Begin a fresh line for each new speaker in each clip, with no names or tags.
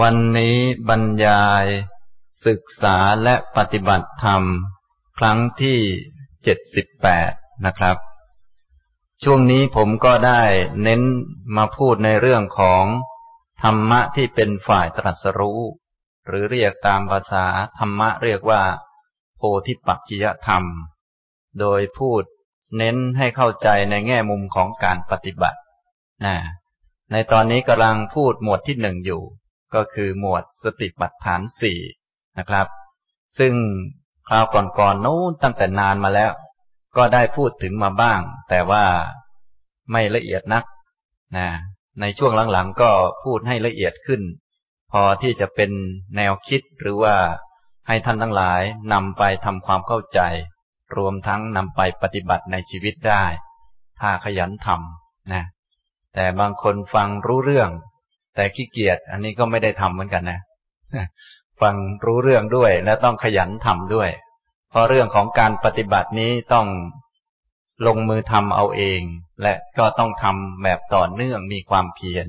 วันนี้บรรยาย ศึกษาและปฏิบัติธรรม ครั้งที่เจ็ดสิบแปดนะครับ ช่วงนี้ผมก็ได้เน้นมาพูดในเรื่องของธรรมะที่เป็นฝ่ายตรัสรู้ หรือเรียกตามภาษาธรรมะเรียกว่า โพธิปัจจิยธรรม โดยพูดเน้นให้เข้าใจในแง่มุมของการปฏิบัตินะในตอนนี้กำลังพูดหมวดที่หนึ่งอยู่ ก็คือหมวดสติปัฏฐานสี่นะครับ ซึ่งคราวก่อนๆโน้นตั้งแต่นานมาแล้ว ก็ได้พูดถึงมาบ้าง แต่ว่าไม่ละเอียดนักนะในช่วงหลังๆก็พูดให้ละเอียดขึ้น พอที่จะเป็นแนวคิดหรือว่าให้ท่านทั้งหลายนำไปทำความเข้าใจ รวมทั้งนำไปปฏิบัติในชีวิตได้ ถ้าขยันทำนะแต่บางคนฟังรู้เรื่อง แต่ขี้เกียจอันนี้ก็ไม่ได้ทำเหมือนกันนะฟังรู้เรื่องด้วยและต้องขยันทำด้วย เพราะเรื่องของการปฏิบัตินี้ต้องลงมือทำเอาเอง และก็ต้องทำแบบต่อเนื่องมีความเพียร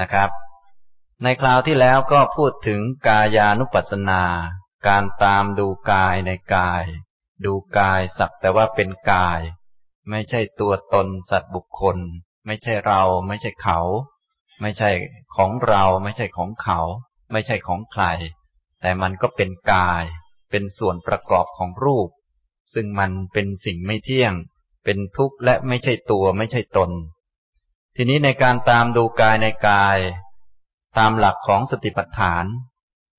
นะครับ ในคราวที่แล้วก็พูดถึงกายานุปัสสนา การตามดูกายในกาย ดูกายสักแต่ว่าเป็นกาย ไม่ใช่ตัวตนสัตว์บุคคล ไม่ใช่เรา ไม่ใช่เขา ไม่ใช่ ของเราไม่ใช่ของเขา ไม่ใช่ของใคร แต่มันก็เป็นกาย เป็นส่วนประกอบของรูป ซึ่งมันเป็นสิ่งไม่เที่ยง เป็นทุกข์และไม่ใช่ตัวไม่ใช่ตน ทีนี้ในการตามดูกายในกาย ตามหลักของสติปัฏฐาน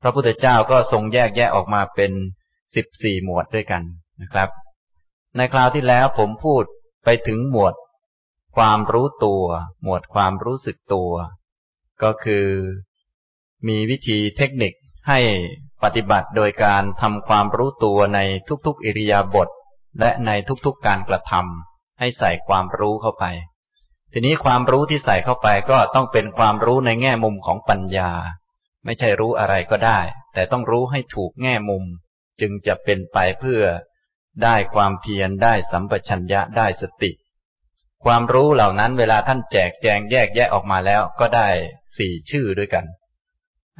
พระพุทธเจ้าก็ทรงแยกแยะออกมาเป็นสิบสี่หมวดด้วยกันนะครับ ในคราวที่แล้วผมพูดไปถึงหมวด ความรู้ตัว หมวดความรู้สึกตัว ก็คือมีวิธีเทคนิคให้ปฏิบัติโดยการทำความรู้ตัวในทุกๆ อิริยาบถและในทุกๆการกระทำให้ใส่ความรู้เข้าไป ทีนี้ความรู้ที่ใส่เข้าไปก็ต้องเป็นความรู้ในแง่มุมของปัญญา ไม่ใช่รู้อะไรก็ได้ แต่ต้องรู้ให้ถูกแง่มุม จึงจะเป็นไปเพื่อได้ความเพียรได้สัมปชัญญะได้สติ ความรู้เหล่านั้นเวลาท่านแจกแจงแยกแยะออกมาแล้วก็ได้สี่ชื่อด้วยกัน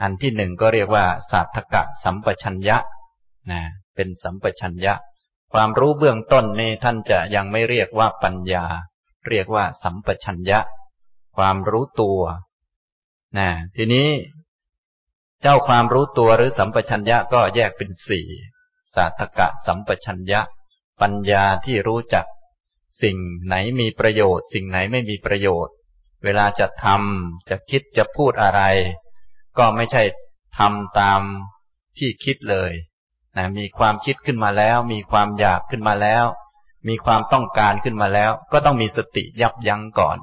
อันที่หนึ่งก็เรียกว่าศาสตกะสัมปชัญญะนะเป็นสัมปชัญญะ ความรู้เบื้องต้นนี่ท่านจะยังไม่เรียกว่าปัญญา เรียกว่าสัมปชัญญะ ความรู้ตัวนะทีนี้เจ้าความรู้ตัวหรือสัมปชัญญะก็แยกเป็นสี่ศาสตกะสัมปชัญญะ ปัญญาที่รู้จัก สิ่งไหนมีประโยชน์ สิ่งไหนไม่มีประโยชน์ เวลาจะทำจะคิดจะพูดอะไร ก็ไม่ใช่ทำตามที่คิดเลยนะมีความคิดขึ้นมาแล้ว มีความอยากขึ้นมาแล้ว มีความต้องการขึ้นมาแล้ว ก็ต้องมีสติยับยั้งก่อน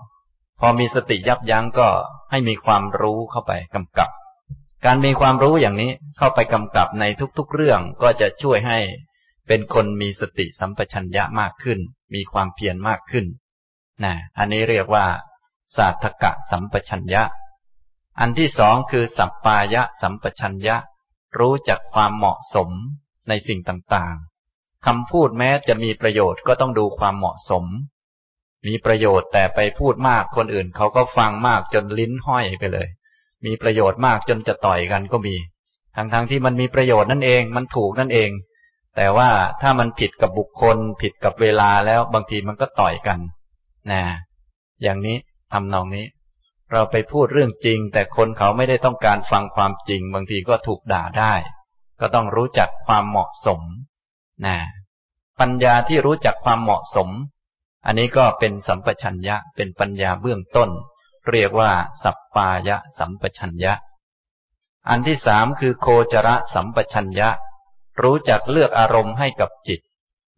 พอมีสติยับยั้งก็ให้มีความรู้เข้าไปกำกับ การมีความรู้อย่างนี้เข้าไปกำกับในทุกๆเรื่องก็จะช่วยให้ เป็นคนมีสติสัมปชัญญะมากขึ้น มีความเพียรมากขึ้นนะอันนี้เรียกว่าศาสตกะสัมปชัญญะ อันที่สองคือ สัปปายะสัมปชัญญะ รู้จักความเหมาะสมในสิ่งต่างๆคำพูดแม้จะมีประโยชน์ก็ต้องดูความเหมาะสม มีประโยชน์แต่ไปพูดมากคนอื่นเขาก็ฟังมากจนลิ้นห้อยไปเลย มีประโยชน์มากจนจะต่อยกันก็มีทั้งๆทที่มันมีประโยชน์นั่นเอง มันถูกนั่นเอง แต่ว่าถ้ามันผิดกับบุคคล ผิดกับเวลาแล้วบางทีมันก็ต่อยกันนะอย่างนี้ทำนองนี้ เราไปพูดเรื่องจริง แต่คนเขาไม่ได้ต้องการฟังความจริง บางทีก็ถูกด่าได้ ก็ต้องรู้จักความเหมาะสมนะปัญญาที่รู้จักความเหมาะสม อันนี้ก็เป็นสัมปชัญญะเป็นปัญญาเบื้องต้น เรียกว่า สัปปายะสัมปชัญญะ อันที่สามคือโคจระสัมปชัญญะ รู้จักเลือกอารมณ์ให้กับจิต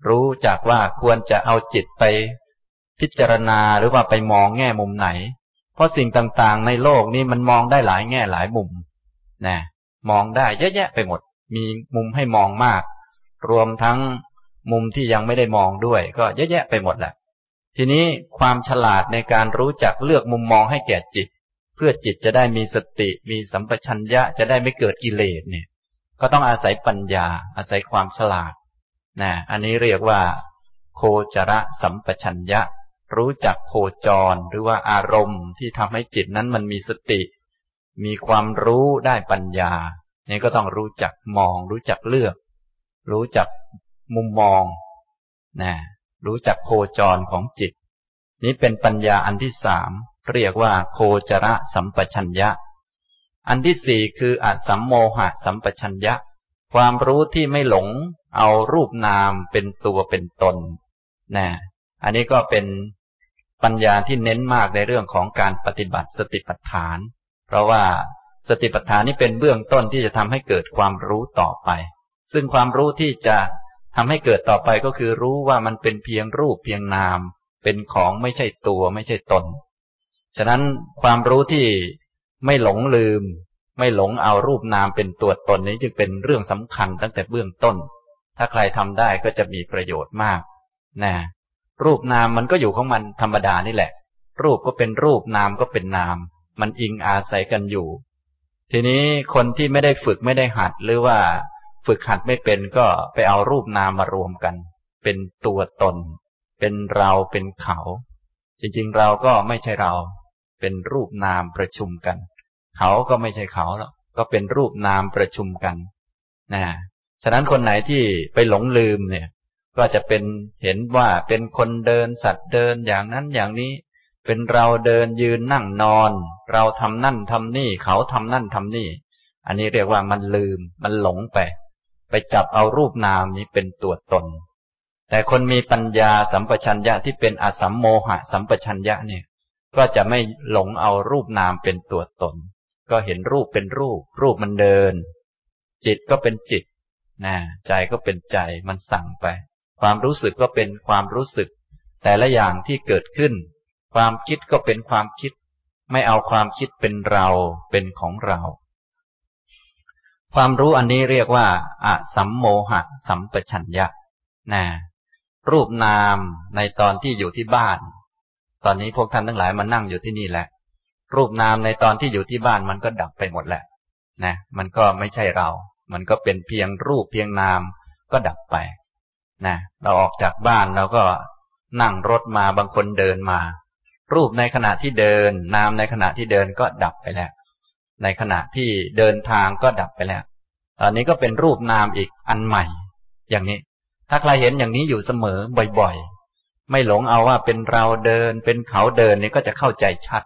รู้จักว่าควรจะเอาจิตไป พิจารณาหรือว่าไปมองแง่มุมไหน เพราะสิ่งต่างๆ ในโลกนี้มันมองได้หลายแง่หลายมุมนะมองได้เยอะแยะไปหมด มีมุมให้มองมาก รวมทั้งมุมที่ยังไม่ได้มองด้วย ก็เยอะแยะไปหมดแหละ ทีนี้ความฉลาดในการรู้จักเลือกมุมมองให้แก่จิต เพื่อจิตจะได้มีสติ มีสัมปชัญญะจะได้ไม่เกิดกิเลสเนี่ย ก็ต้องอาศัยปัญญา อาศัยความฉลาดนะอันนี้เรียกว่า โคจระสัมปชัญญะ รู้จักโคจรหรือว่าอารมณ์ที่ทำให้จิตนั้นมันมีสติ มีความรู้ได้ปัญญานี่ก็ต้องรู้จักมอง รู้จักเลือก รู้จักมุมมองนะรู้จักโคจรของจิต นี้เป็นปัญญาอันที่สามเรียกว่าโคจระสัมปชัญญะ อันที่สี่คืออสัมโมหะสัมปชัญญะ ความรู้ที่ไม่หลง เอารูปนามเป็นตัวเป็นตนนะอันนี้ก็เป็นปัญญาที่เน้นมากในเรื่องของการปฏิบัติสติปัฏฐาน เพราะว่าสติปัฏฐานนี้เป็นเบื้องต้นที่จะทำให้เกิดความรู้ต่อไป ซึ่งความรู้ที่จะทำให้เกิดต่อไปก็คือรู้ว่ามันเป็นเพียงรูปเพียงนาม เป็นของไม่ใช่ตัวไม่ใช่ตน ฉะนั้นความรู้ที่ ไม่หลงลืม ไม่หลงเอารูปนามเป็นตัวตนนี้จึงเป็นเรื่องสำคัญตั้งแต่เบื้องต้น ถ้าใครทำได้ก็จะมีประโยชน์มากนะรูปนามมันก็อยู่ของมันธรรมดานี่แหละ รูปก็เป็นรูปนามก็เป็นนาม มันอิงอาศัยกันอยู่ ทีนี้คนที่ไม่ได้ฝึกไม่ได้หัดหรือว่าฝึกหัดไม่เป็นก็ไปเอารูปนามมารวมกัน เป็นตัวตน เป็นเราเป็นเขา จริงๆเราก็ไม่ใช่เรา เป็นรูปนามประชุมกัน เขาก็ไม่ใช่เขาแล้วก็เป็นรูปนามประชุมกันนะฉะนั้นคนไหนที่ไปหลงลืมเนี่ย ก็จะเป็นเห็นว่าเป็นคนเดินสัตว์เดินอย่างนั้นอย่างนี้ เป็นเราเดินยืนนั่งนอน เราทำนั่นทำนี่ เขาทำนั่นทำนี่ อันนี้เรียกว่ามันลืม มันหลงไป ไปจับเอารูปนามนี้เป็นตัวตน แต่คนมีปัญญาสัมปชัญญะที่เป็นอสัมโมหะสัมปชัญญะเนี่ย ก็จะไม่หลงเอารูปนามเป็นตัวตน ก็เห็นรูปเป็นรูป รูปมันเดิน จิตก็เป็นจิตนะใจก็เป็นใจมันสั่งไป ความรู้สึกก็เป็นความรู้สึก แต่ละอย่างที่เกิดขึ้น ความคิดก็เป็นความคิด ไม่เอาความคิดเป็นเราเป็นของเรา ความรู้อันนี้เรียกว่าอะสัมโมหะ สัมปชัญญะนะรูปนามในตอนที่อยู่ที่บ้าน ตอนนี้พวกท่านทั้งหลายมานั่งอยู่ที่นี่แหละ รูปนามในตอนที่อยู่ที่บ้านมันก็ดับไปหมดแหละนะมันก็ไม่ใช่เรา มันก็เป็นเพียงรูปเพียงนามก็ดับไปนะเราออกจากบ้านเราก็นั่งรถมาบางคนเดินมา รูปในขณะที่เดิน นามในขณะที่เดินก็ดับไปแล้ว ในขณะที่เดินทางก็ดับไปแล้ว ตอนนี้ก็เป็นรูปนามอีกอันใหม่ อย่างนี้ ถ้าใครเห็นอย่างนี้อยู่เสมอบ่อยๆ ไม่หลงเอาว่าเป็นเราเดินเป็นเขาเดินนี่ก็จะเข้าใจชัด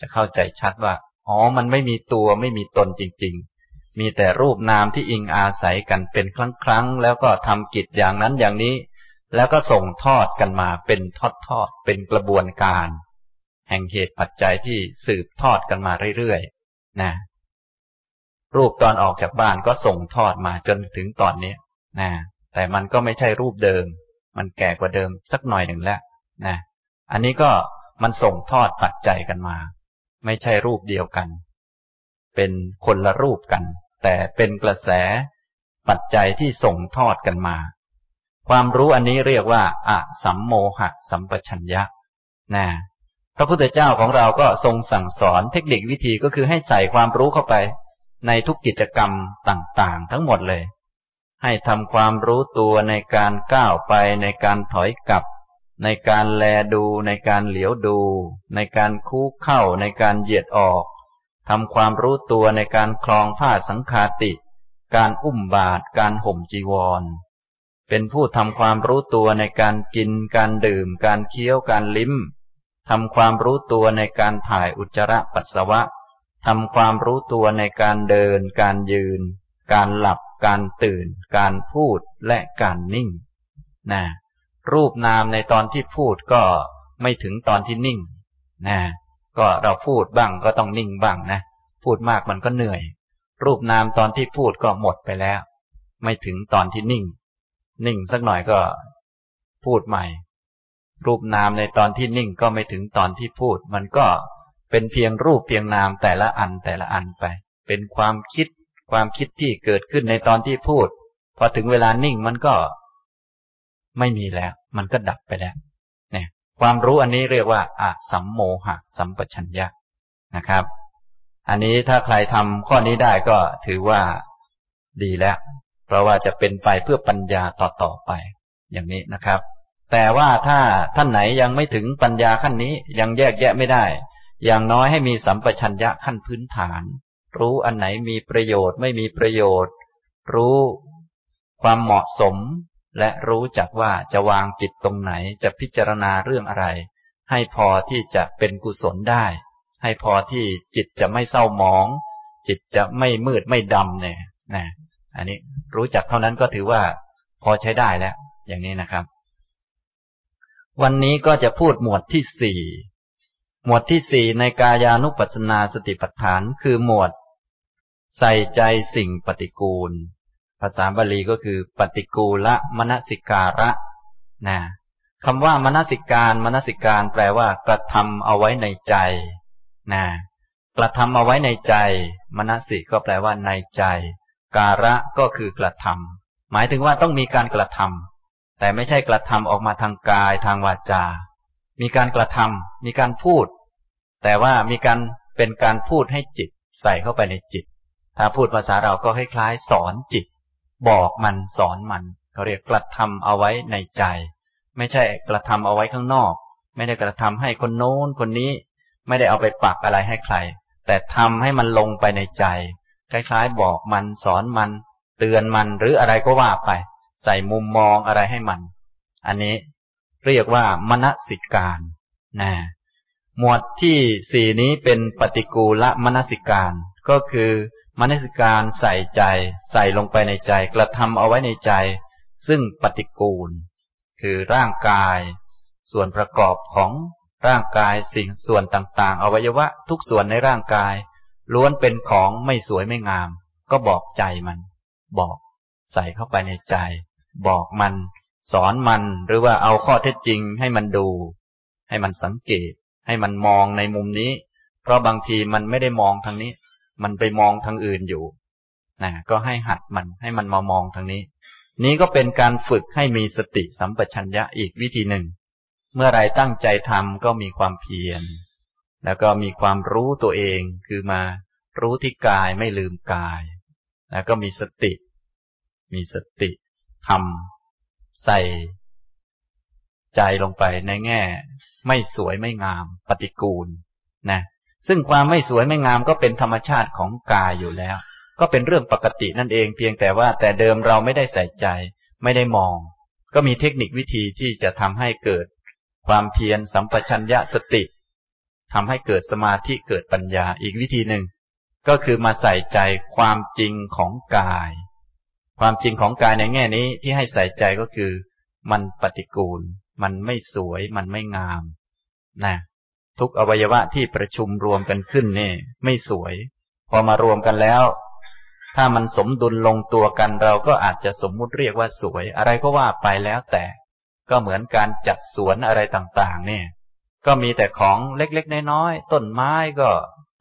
จะเข้าใจชัดว่า อ๋อ มันไม่มีตัวไม่มีตนจริง ๆ มีแต่รูปนามที่อิงอาศัยกันเป็นครั้งครั้งแล้วก็ทำกิจอย่างนั้นอย่างนี้ แล้วก็ส่งทอดกันมาเป็นทอดทอดเป็นกระบวนการ แห่งเหตุปัจจัยที่สืบทอดกันมาเรื่อยๆ นะ รูปตอนออกจากบ้านก็ส่งทอดมาจนถึงตอนนี้นะ แต่มันก็ไม่ใช่รูปเดิม มันแก่กว่าเดิมสักหน่อยหนึ่งแล้ว นะ อันนี้ก็มันส่งทอดปัจจัยกันมา ไม่ใช่รูปเดียวกัน เป็นคนละรูปกัน แต่เป็นกระแสปัจจัยที่ส่งทอดกันมา ความรู้อันนี้เรียกว่าอะสัมโมหะสัมปชัญญะนะพระพุทธเจ้าของเราก็ทรงสั่งสอนเทคนิควิธีก็คือให้ใส่ความรู้เข้าไป ในทุกกิจกรรมต่างๆ ทั้งหมดเลย ให้ทำความรู้ตัวในการก้าวไปในการถอยกลับ ในการแลดูในการเหลียวดู ในการคู่เข้าในการเหยียดออกทำความรู้ตัวในการคลองผ้าสังคาติ การอุ้มบาตรการห่มจีวร เป็นผู้ทำความรู้ตัวในการกิน การดื่ม การเคี้ยวการลิ้มทำความรู้ตัวในการถ่ายอุจจาระปัสสาวะทำความรู้ตัวในการเดิน การยืน การหลับ การตื่น การพูดและการนิ่งนะ รูปนามในตอนที่พูดก็ไม่ถึงตอนที่นิ่งนะก็เราพูดบ้างก็ต้องนิ่งบ้างนะ พูดมากมันก็เหนื่อย รูปนามตอนที่พูดก็หมดไปแล้ว ไม่ถึงตอนที่นิ่ง นิ่งสักหน่อยก็พูดใหม่ รูปนามในตอนที่นิ่งก็ไม่ถึงตอนที่พูด มันก็เป็นเพียงรูปเพียงนามแต่ละอันแต่ละอันไป เป็นความคิด ความคิดที่เกิดขึ้นในตอนที่พูด พอถึงเวลานิ่งมันก็ ไม่มีแล้ว มันก็ดับไปแล้วเนี่ยความรู้อันนี้เรียกว่าอะสัมโมหะ สัมปชัญญะนะครับ อันนี้ถ้าใครทำข้อนี้ได้ก็ถือว่าดีแล้ว เพราะว่าจะเป็นไปเพื่อปัญญาต่อๆไป อย่างนี้นะครับ แต่ว่าถ้าท่านไหนยังไม่ถึงปัญญาขั้นนี้ยังแยกแยะไม่ได้ อย่างน้อยให้มีสัมปชัญญะขั้นพื้นฐาน รู้อันไหนมีประโยชน์ไม่มีประโยชน์ รู้ความเหมาะสม และรู้จักว่าจะวางจิตตรงไหนจะพิจารณาเรื่องอะไร ให้พอที่จะเป็นกุศลได้ ให้พอที่จิตจะไม่เศร้าหมอง จิตจะไม่มืดไม่ดำเนี่ยนะอันนี้รู้จักเท่านั้นก็ถือว่า พอใช้ได้แล้ว อย่างนี้นะครับ วันนี้ก็จะพูดหมวดที่สี่หมวดที่สี่ในกายานุปัสสนาสติปัฏฐาน คือหมวด ใส่ใจสิ่งปฏิกูล ภาษาบาลีก็คือ ปฏิกูละมณสิการะนะคำว่ามณสิการมณสิการแปลว่า กระทำเอาไว้ในใจนะกระทำเอาไว้ในใจ มณสิก็แปลว่าในใจ การะก็คือกระทำหมายถึงว่าต้องมีการกระทำแต่ไม่ใช่กระทำออกมาทางกายทางวาจา มีการกระทำมีการพูด แต่ว่ามีการเป็นการพูดให้จิต ใส่เข้าไปในจิต ถ้าพูดภาษาเราก็คล้ายๆสอนจิต บอกมันสอนมันเขาเรียกกระทำเอาไว้ในใจ ไม่ใช่กระทำเอาไว้ข้างนอก ไม่ได้กระทำให้คนโน้นคนนี้ ไม่ได้เอาไปปักอะไรให้ใคร แต่ทำให้มันลงไปในใจ คล้ายๆ บอกมันสอนมัน เตือนมันหรืออะไรก็ว่าไป ใส่มุมมองอะไรให้มัน อันนี้เรียกว่ามณสิการนะหมวดที่สี่นี้เป็นปฏิกูลมนสิการ ก็คือมนสิการใส่ใจ ใส่ลงไปในใจ กระทำเอาไว้ในใจ ซึ่งปฏิกูล คือร่างกาย ส่วนประกอบของร่างกายสิ่งส่วนต่างๆ อวัยวะทุกส่วนในร่างกาย ล้วนเป็นของไม่สวยไม่งาม ก็บอกใจมัน บอกใส่เข้าไปในใจ บอกมัน สอนมันหรือว่าเอาข้อเท็จจริงให้มันดู ให้มันสังเกต ให้มันมองในมุมนี้ เพราะบางทีมันไม่ได้มองทางนี้ มันไปมองทางอื่นอยู่นะก็ให้หัดมันให้มันมามองทางนี้ นี้ก็เป็นการฝึกให้มีสติสัมปชัญญะอีกวิธีหนึ่ง เมื่อไรตั้งใจทำก็มีความเพียร แล้วก็มีความรู้ตัวเองคือมารู้ที่กายไม่ลืมกาย แล้วก็มีสติ มีสติทำใส่ ใจลงไปในแง่ ไม่สวยไม่งาม ปฏิกูลนะ ซึ่งความไม่สวยไม่งามก็เป็นธรรมชาติของกายอยู่แล้ว ก็เป็นเรื่องปกตินั่นเอง เพียงแต่ว่าแต่เดิมเราไม่ได้ใส่ใจ ไม่ได้มอง ก็มีเทคนิควิธีที่จะทำให้เกิด ความเพียรสัมปชัญญะสติทำให้เกิดสมาธิเกิดปัญญาอีกวิธีหนึ่ง ก็คือมาใส่ใจความจริงของกาย ความจริงของกายในแง่นี้ที่ให้ใส่ใจก็คือ มันปฏิกูล มันไม่สวยมันไม่งามนะ ทุกอวัยวะที่ประชุมรวมกันขึ้นนี่ไม่สวย พอมารวมกันแล้ว ถ้ามันสมดุลลงตัวกันเราก็อาจจะสมมุติเรียกว่าสวย อะไรก็ว่าไปแล้วแต่ ก็เหมือนการจัดสวนอะไรต่างๆ เนี่ย ก็มีแต่ของเล็กๆน้อยๆต้นไม้ก็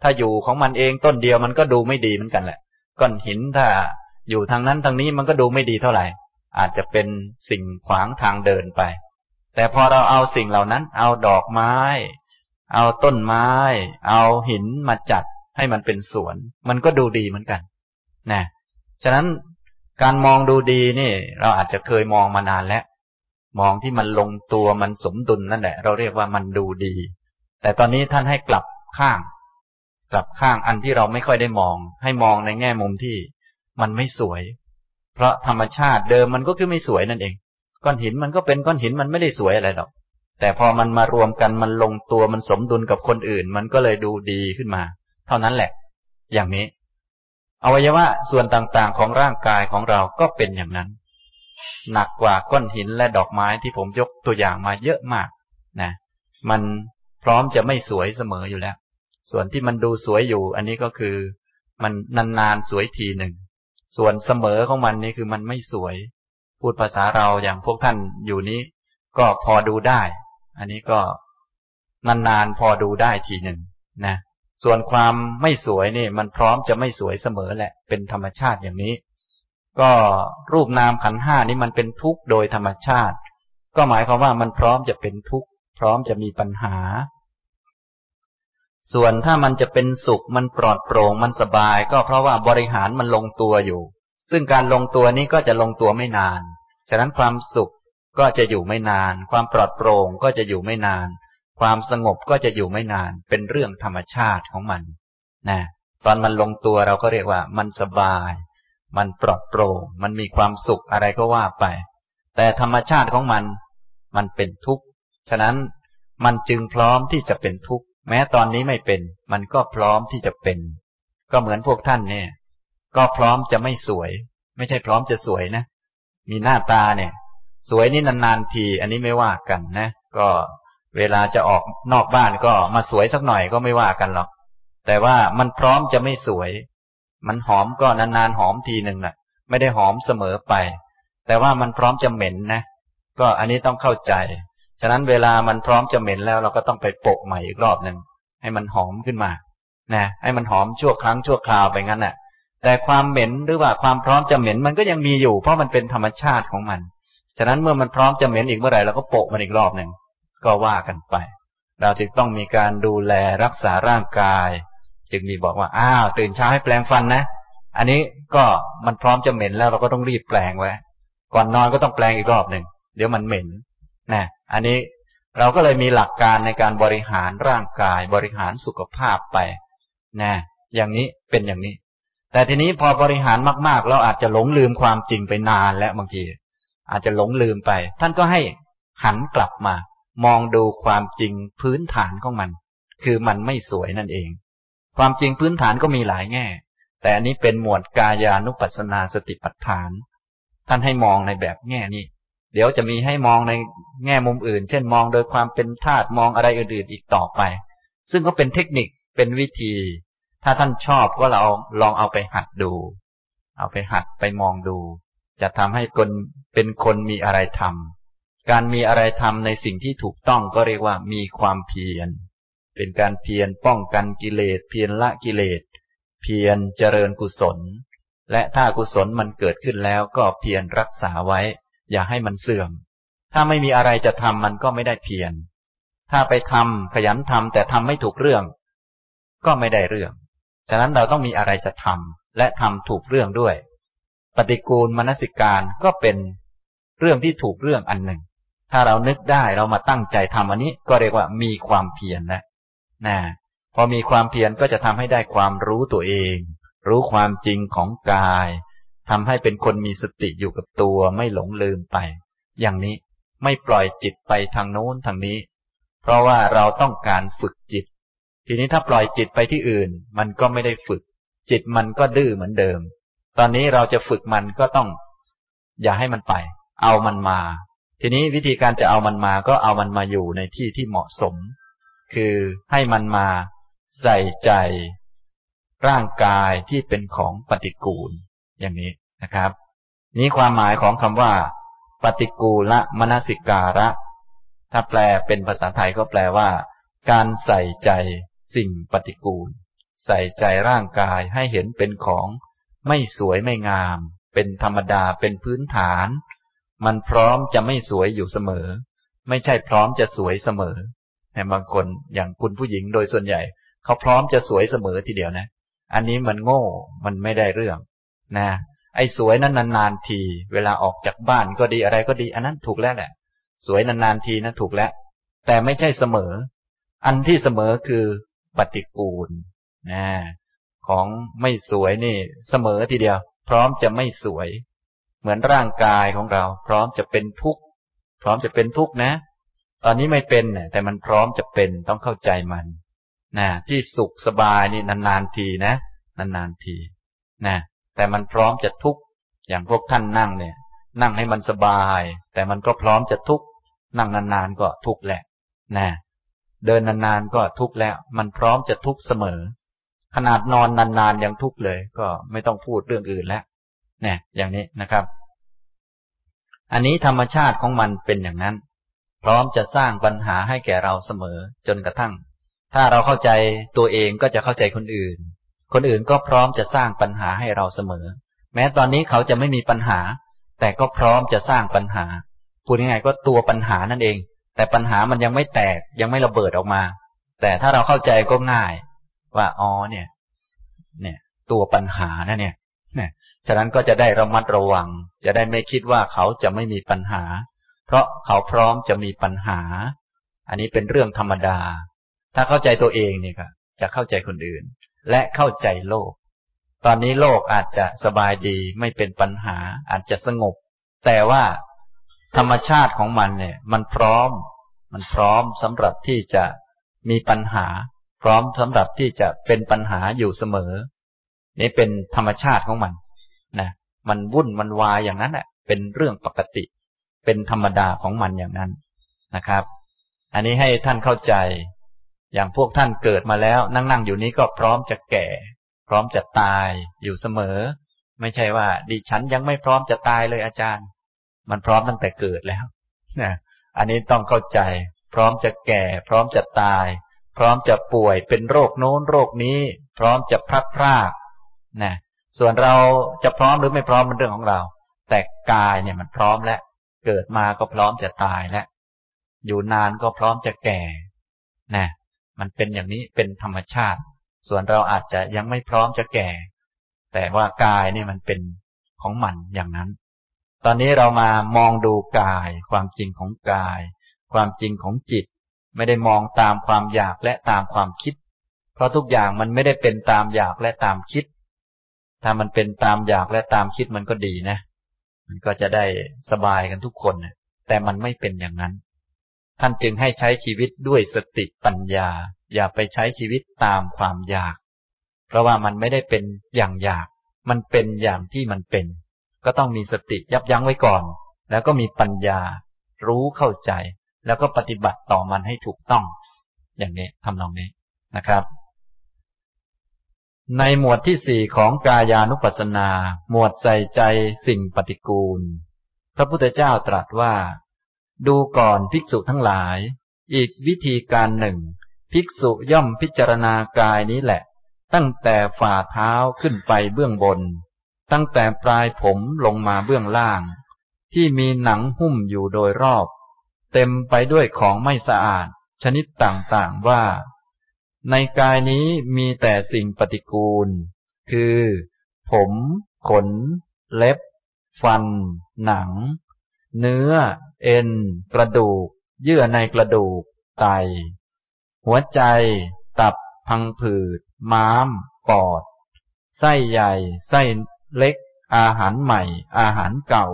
ถ้าอยู่ของมันเองต้นเดียวมันก็ดูไม่ดีเหมือนกันแหละก้อนหินถ้าอยู่ทางนั้นทางนี้มันก็ดูไม่ดีเท่าไหร่ อาจจะเป็นสิ่งขวางทางเดินไป แต่พอเราเอาสิ่งเหล่านั้น เอาดอกไม้ เอาต้นไม้ เอาหินมาจัดให้มันเป็นสวน มันก็ดูดีเหมือนกันนะฉะนั้นการมองดูดีนี่ เราอาจจะเคยมองมานานแล้ว มองที่มันลงตัวมันสมดุลนั่นแหละ เราเรียกว่ามันดูดี แต่ตอนนี้ท่านให้กลับข้าง กลับข้างอันที่เราไม่ค่อยได้มอง ให้มองในแง่มุมที่มันไม่สวย เพราะธรรมชาติเดิมมันก็คือไม่สวยนั่นเอง ก้อนหินมันก็เป็นก้อนหินมันไม่ได้สวยอะไรหรอก แต่พอมันมารวมกันมันลงตัวมันสมดุลกับคนอื่น มันก็เลยดูดีขึ้นมา เท่านั้นแหละ อย่างนี้ อวัยวะส่วนต่างๆของร่างกายของเราก็เป็นอย่างนั้น หนักกว่าก้อนหินและดอกไม้ที่ผมยกตัวอย่างมาเยอะมากนะมันพร้อมจะไม่สวยเสมออยู่แล้ว ส่วนที่มันดูสวยอยู่ อันนี้ก็คือ มันนานๆสวยทีหนึ่ง ส่วนเสมอของมันนี่คือมันไม่สวย พูดภาษาเราอย่างพวกท่านอยู่นี้ ก็พอดูได้ อันนี้ก็นานๆพอดูได้ทีหนึ่งนะส่วนความไม่สวยนี่ มันพร้อมจะไม่สวยเสมอแหละ เป็นธรรมชาติอย่างนี้ ก็รูปนามขันห้านี้มันเป็นทุกข์โดยธรรมชาติ ก็หมายความว่ามันพร้อมจะเป็นทุกข์พร้อมจะมีปัญหา ส่วนถ้ามันจะเป็นสุขมันปลอดโปร่งมันสบาย ก็เพราะว่าบริหารมันลงตัวอยู่ ซึ่งการลงตัวนี้ก็จะลงตัวไม่นาน ฉะนั้นความสุข ก็จะอยู่ไม่นาน ความปลอดโปร่งก็จะอยู่ไม่นาน ความสงบก็จะอยู่ไม่นาน เป็นเรื่องธรรมชาติของมันนะตอนมันลงตัวเราก็เรียกว่ามันสบาย มันปลอดโปร่ง มันมีความสุขอะไรก็ว่าไป แต่ธรรมชาติของมัน มันเป็นทุกข์ ฉะนั้นมันจึงพร้อมที่จะเป็นทุกข์ แม้ตอนนี้ไม่เป็น มันก็พร้อมที่จะเป็น ก็เหมือนพวกท่านเนี่ย ก็พร้อมจะไม่สวย ไม่ใช่พร้อมจะสวยนะ มีหน้าตาเนี่ย สวยนี่นานๆที อันนี้ไม่ว่ากันนะ ก็เวลาจะออกนอกบ้านก็มาสวยสักหน่อยก็ไม่ว่ากันหรอก แต่ว่ามันพร้อมจะไม่สวย มันหอมก็นานๆหอมทีหนึ่งแหละไม่ได้หอมเสมอไป แต่ว่ามันพร้อมจะเหม็นนะ ก็อันนี้ต้องเข้าใจ ฉะนั้นเวลามันพร้อมจะเหม็นแล้ว เราก็ต้องไปโปะใหม่อีกรอบหนึ่งให้มันหอมขึ้นมา นะ ให้มันหอมชั่วครั้งชั่วคราวไปงั้นแหละแต่ความเหม็นหรือว่าความพร้อมจะเหม็นมันก็ยังมีอยู่ เพราะมันเป็นธรรมชาติของมัน ฉะนั้นเมื่อมันพร้อมจะเหม็นอีกเมื่อไหร่เราก็โปะมันอีกรอบหนึ่งก็ว่ากันไป เราจึงต้องมีการดูแลรักษาร่างกาย จึงมีบอกว่าอ้าวตื่นเช้าให้แปลงฟันนะ อันนี้ก็มันพร้อมจะเหม็นแล้วเราก็ต้องรีบแปลงไว้ ก่อนนอนก็ต้องแปลงอีกรอบหนึ่งเดี๋ยวมันเหม็นนะอันนี้เราก็เลยมีหลักการในการบริหารร่างกาย บริหารสุขภาพไปนะอย่างนี้เป็นอย่างนี้ แต่ทีนี้พอบริหารมากๆ เราอาจจะหลงลืมความจริงไปนานแล้วบางที อาจจะหลงลืมไป ท่านก็ให้หันกลับมา มองดูความจริงพื้นฐานของมัน คือมันไม่สวยนั่นเอง ความจริงพื้นฐานก็มีหลายแง่ แต่อันนี้เป็นหมวดกายานุปัสสนาสติปัฏฐาน ท่านให้มองในแบบแง่นี้เดี๋ยวจะมีให้มองในแง่มุมอื่น เช่นมองโดยความเป็นธาตุมองอะไรอื่นๆอีกต่อไป ซึ่งก็เป็นเทคนิคเป็นวิธี ถ้าท่านชอบก็เราลองเอาไปหัดดู เอาไปหัดไปมองดู จะทำให้คนเป็นคนมีอะไรทำการมีอะไรทำในสิ่งที่ถูกต้องก็เรียกว่ามีความเพียร เป็นการเพียรป้องกันกิเลส เพียรละกิเลส เพียรเจริญกุศล และถ้ากุศลมันเกิดขึ้นแล้วก็เพียรรักษาไว้ อย่าให้มันเสื่อม ถ้าไม่มีอะไรจะทำมันก็ไม่ได้เพียร ถ้าไปทำขยันทำแต่ทำไม่ถูกเรื่อง ก็ไม่ได้เรื่อง ฉะนั้นเราต้องมีอะไรจะทำและทำถูกเรื่องด้วย ปฏิกูลมนสิการก็เป็นเรื่องที่ถูกเรื่องอันหนึ่ง ถ้าเรานึกได้เรามาตั้งใจทำอันนี้ก็เรียกว่ามีความเพียรนะนะพอมีความเพียรก็จะทำให้ได้ความรู้ตัวเอง รู้ความจริงของกายทำให้เป็นคนมีสติอยู่กับตัวไม่หลงลืมไป อย่างนี้ไม่ปล่อยจิตไปทางโน้นทางนี้ เพราะว่าเราต้องการฝึกจิต ทีนี้ถ้าปล่อยจิตไปที่อื่น มันก็ไม่ได้ฝึก จิตมันก็ดื้อเหมือนเดิม ตอนนี้เราจะฝึกมันก็ต้อง อย่าให้มันไป เอามันมา ทีนี้วิธีการจะเอามันมาก็เอามันมาอยู่ในที่ที่เหมาะสม คือให้มันมาใส่ใจ ร่างกายที่เป็นของปฏิกูล อย่างนี้นะครับ นี้ความหมายของคำว่า ปฏิกูละมนสิการะ ถ้าแปลเป็นภาษาไทยก็แปลว่า การใส่ใจสิ่งปฏิกูล ใส่ใจร่างกายให้เห็นเป็นของ ไม่สวยไม่งาม เป็นธรรมดาเป็นพื้นฐาน มันพร้อมจะไม่สวยอยู่เสมอ ไม่ใช่พร้อมจะสวยเสมอแต่บางคนอย่างคุณผู้หญิงโดยส่วนใหญ่ เขาพร้อมจะสวยเสมอทีเดียวนะ อันนี้มันโง่มันไม่ได้เรื่อง นะ ไอ้สวยนั้นนานๆที เวลาออกจากบ้านก็ดีอะไรก็ดี อันนั้นถูกแล้วแหละ สวยนานๆทีนะถูกแล้ว แต่ไม่ใช่เสมอ อันที่เสมอคือปฏิกูล นะ ของไม่สวยนี่เสมอทีเดียว พร้อมจะไม่สวย เหมือนร่างกายของเรา พร้อมจะเป็นทุกข์พร้อมจะเป็นทุกข์นะ ตอนนี้ไม่เป็นแต่มันพร้อมจะเป็นต้องเข้าใจมันนะที่สุขสบายนี่นานๆทีนะ นานๆทีนะแต่มันพร้อมจะทุกข์อย่างพวกท่านนั่งเนี่ย นั่งให้มันสบาย แต่มันก็พร้อมจะทุกข์นั่งนานๆก็ทุกข์แหละนะเดินนานๆก็ทุกข์แล้ว มันพร้อมจะทุกข์เสมอ ขนาดนอนนานๆยังทุกข์เลย ก็ไม่ต้องพูดเรื่องอื่นแล้วเนี่ยอย่างนี้นะครับ อันนี้ธรรมชาติของมันเป็นอย่างนั้น พร้อมจะสร้างปัญหาให้แก่เราเสมอจนกระทั่ง ถ้าเราเข้าใจตัวเองก็จะเข้าใจคนอื่น คนอื่นก็พร้อมจะสร้างปัญหาให้เราเสมอ แม้ตอนนี้เขาจะไม่มีปัญหา แต่ก็พร้อมจะสร้างปัญหาพูดง่ายๆก็ตัวปัญหานั่นเอง แต่ปัญหามันยังไม่แตกยังไม่ระเบิดออกมา แต่ถ้าเราเข้าใจก็ง่าย ว่าอ๋อเนี่ย เนี่ย ตัวปัญหานะเนี่ยเนี่ยฉะนั้นก็จะได้ระมัดระวัง จะได้ไม่คิดว่าเขาจะไม่มีปัญหา เพราะเขาพร้อมจะมีปัญหา อันนี้เป็นเรื่องธรรมดา ถ้าเข้าใจตัวเองเนี่ครับจะเข้าใจคนอื่น และเข้าใจโลก ตอนนี้โลกอาจจะสบายดีไม่เป็นปัญหา อาจจะสงบ แต่ว่าธรรมชาติของมันเนี่ย มันพร้อม มันพร้อมสำหรับที่จะมีปัญหา พร้อมสำหรับที่จะเป็นปัญหาอยู่เสมอ นี่เป็นธรรมชาติของมันนะมันวุ่นมันวายอย่างนั้นแหละเป็นเรื่องปกติ เป็นธรรมดาของมันอย่างนั้นนะครับ อันนี้ให้ท่านเข้าใจ อย่างพวกท่านเกิดมาแล้ว นั่งนั่งอยู่นี้ก็พร้อมจะแก่ พร้อมจะตายอยู่เสมอ ไม่ใช่ว่า ดิฉันยังไม่พร้อมจะตายเลยอาจารย์ มันพร้อมตั้งแต่เกิดแล้วนะอันนี้ต้องเข้าใจ พร้อมจะแก่ พร้อมจะตาย พร้อมจะป่วยเป็นโรคโน้นโรคนี้ พร้อมจะพลัดพรากนะส่วนเราจะพร้อมหรือไม่พร้อมเป็นเรื่องของเรา แต่กายเนี่ยมันพร้อมแล้วเกิดมาก็พร้อมจะตายแล้วอยู่นานก็พร้อมจะแก่นะมันเป็นอย่างนี้เป็นธรรมชาติ ส่วนเราอาจจะยังไม่พร้อมจะแก่ แต่ว่ากายนี่มันเป็นของมันอย่างนั้น ตอนนี้เรามามองดูกาย ความจริงของกาย ความจริงของจิต ไม่ได้มองตามความอยากและตามความคิด เพราะทุกอย่างมันไม่ได้เป็นตามอยากและตามคิด ถ้ามันเป็นตามอยากและตามคิดมันก็ดีนะ มันก็จะได้สบายกันทุกคนแต่มันไม่เป็นอย่างนั้น ท่านจึงให้ใช้ชีวิตด้วยสติปัญญา อย่าไปใช้ชีวิตตามความอยาก เพราะว่ามันไม่ได้เป็นอย่างอยาก มันเป็นอย่างที่มันเป็น ก็ต้องมีสติยับยั้งไว้ก่อน แล้วก็มีปัญญา รู้เข้าใจ แล้วก็ปฏิบัติต่อมันให้ถูกต้อง อย่างนี้ทำนองนี้นะครับ ในหมวดที่สี่ของกายานุปัสสนา หมวดใส่ใจสิ่งปฏิกูล พระพุทธเจ้าตรัสว่า ดูก่อนภิกษุทั้งหลาย อีกวิธีการหนึ่ง ภิกษุย่อมพิจารณากายนี้แหละ ตั้งแต่ฝ่าเท้าขึ้นไปเบื้องบน ตั้งแต่ปลายผมลงมาเบื้องล่างที่มีหนังหุ้มอยู่โดยรอบ เต็มไปด้วยของไม่สะอาด ชนิดต่างๆว่า ในกายนี้มีแต่สิ่งปฏิกูล คือ ผม ขน เล็บ ฟัน หนัง เนื้อ เอ็น กระดูก เยื่อในกระดูก ไต หัวใจ ตับ พังผืด ม้าม ปอด ไส้ใหญ่ ไส้เล็ก อาหารใหม่ อาหารเก่า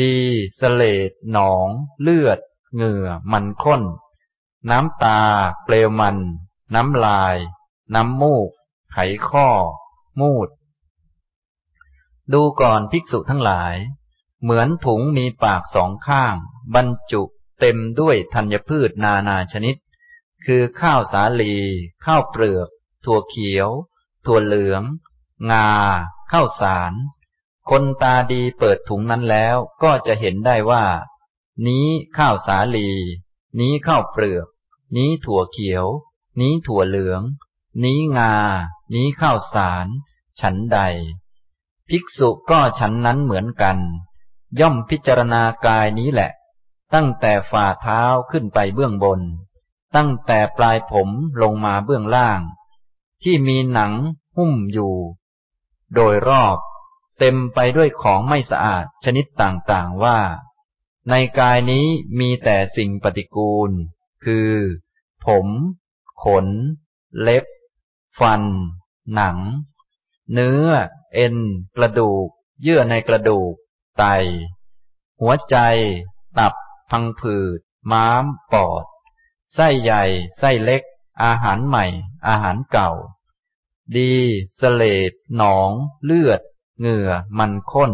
ดีสเลดหนอง เลือด เหงื่อ มันข้น น้ำตา เปลวมัน น้ำลาย น้ำมูก ไขข้อ มูด ดูก่อนภิกษุทั้งหลาย เหมือนถุงมีปากสองข้าง บรรจุเต็มด้วยธัญพืชนานาชนิด คือข้าวสาลี ข้าวเปลือก ถั่วเขียว ถั่วเหลือง งา ข้าวสาร คนตาดีเปิดถุงนั้นแล้วก็จะเห็นได้ว่า นี้ข้าวสาลี นี้ข้าวเปลือก นี้ถั่วเขียว นี้ถั่วเหลือง นี้งา นี้ข้าวสาร ฉันใด ภิกษุก็ฉันนั้นเหมือนกัน ย่อมพิจารณากายนี้แหละ ตั้งแต่ฝ่าเท้าขึ้นไปเบื้องบน ตั้งแต่ปลายผมลงมาเบื้องล่าง ที่มีหนังหุ้มอยู่ โดยรอบ เต็มไปด้วยของไม่สะอาดชนิดต่างๆว่า ในกายนี้มีแต่สิ่งปฏิกูล คือ ผม ขน เล็บ ฟัน หนัง เนื้อ เอ็น กระดูก เยื่อในกระดูก ไต หัวใจ ตับ พังผืด ม้าม ปอด ไส้ใหญ่ ไส้เล็ก อาหารใหม่ อาหารเก่า ดี สเลดหนอง เลือด เหงื่อ มันข้น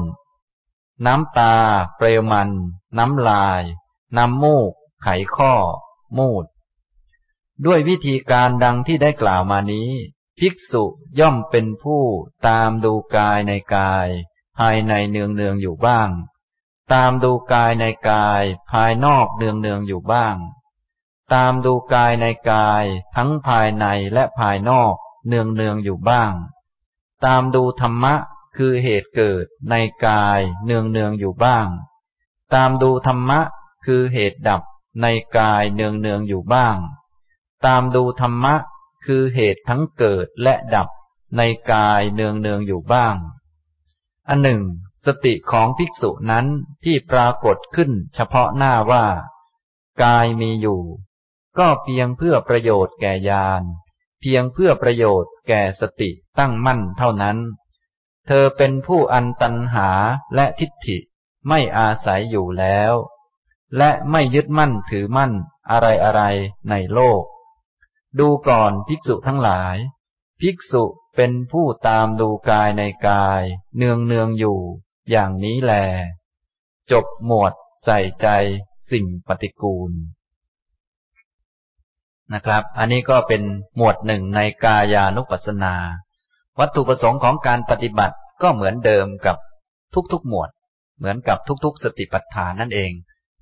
น้ำตา เปลวมัน น้ำลาย น้ำมูก ไขข้อ มูด ด้วยวิธีการดังที่ได้กล่าวมานี้ ภิกษุย่อมเป็นผู้ตามดูกายในกาย ภายในเนืองเนืองอยู่บ้าง ตามดูกายในกาย ภายนอกเนืองเนืองอยู่บ้าง ตามดูกายในกาย ทั้งภายในและภายนอกเนืองเนืองอยู่บ้าง ตามดูธรรมะ คือเหตุเกิดในกายเนืองเนืองอยู่บ้าง ตามดูธรรมะ คือเหตุดับในกายเนืองเนืองอยู่บ้าง ตามดูธรรมะ คือเหตุทั้งเกิดและดับในกายเนืองเนืองอยู่บ้าง อันหนึ่ง สติของภิกษุนั้นที่ปรากฏขึ้นเฉพาะหน้าว่า กายมีอยู่ ก็เพียงเพื่อประโยชน์แก่ญาณเพียงเพื่อประโยชน์แก่สติตั้งมั่นเท่านั้น เธอเป็นผู้อันตันหาและทิฏฐิไม่อาศัยอยู่แล้ว และไม่ยึดมั่นถือมั่นอะไรอะไรในโลก ดูก่อนภิกษุทั้งหลาย ภิกษุเป็นผู้ตามดูกายในกาย เนืองเนืองอยู่ อย่างนี้แล จบหมวดใส่ใจสิ่งปฏิกูลนะครับ อันนี้ก็เป็นหมวดหนึ่งในกายานุปัสสนา วัตถุประสงค์ของการปฏิบัติก็เหมือนเดิมกับทุกๆหมวด เหมือนกับทุกๆ สติปัฏฐานนั่นเอง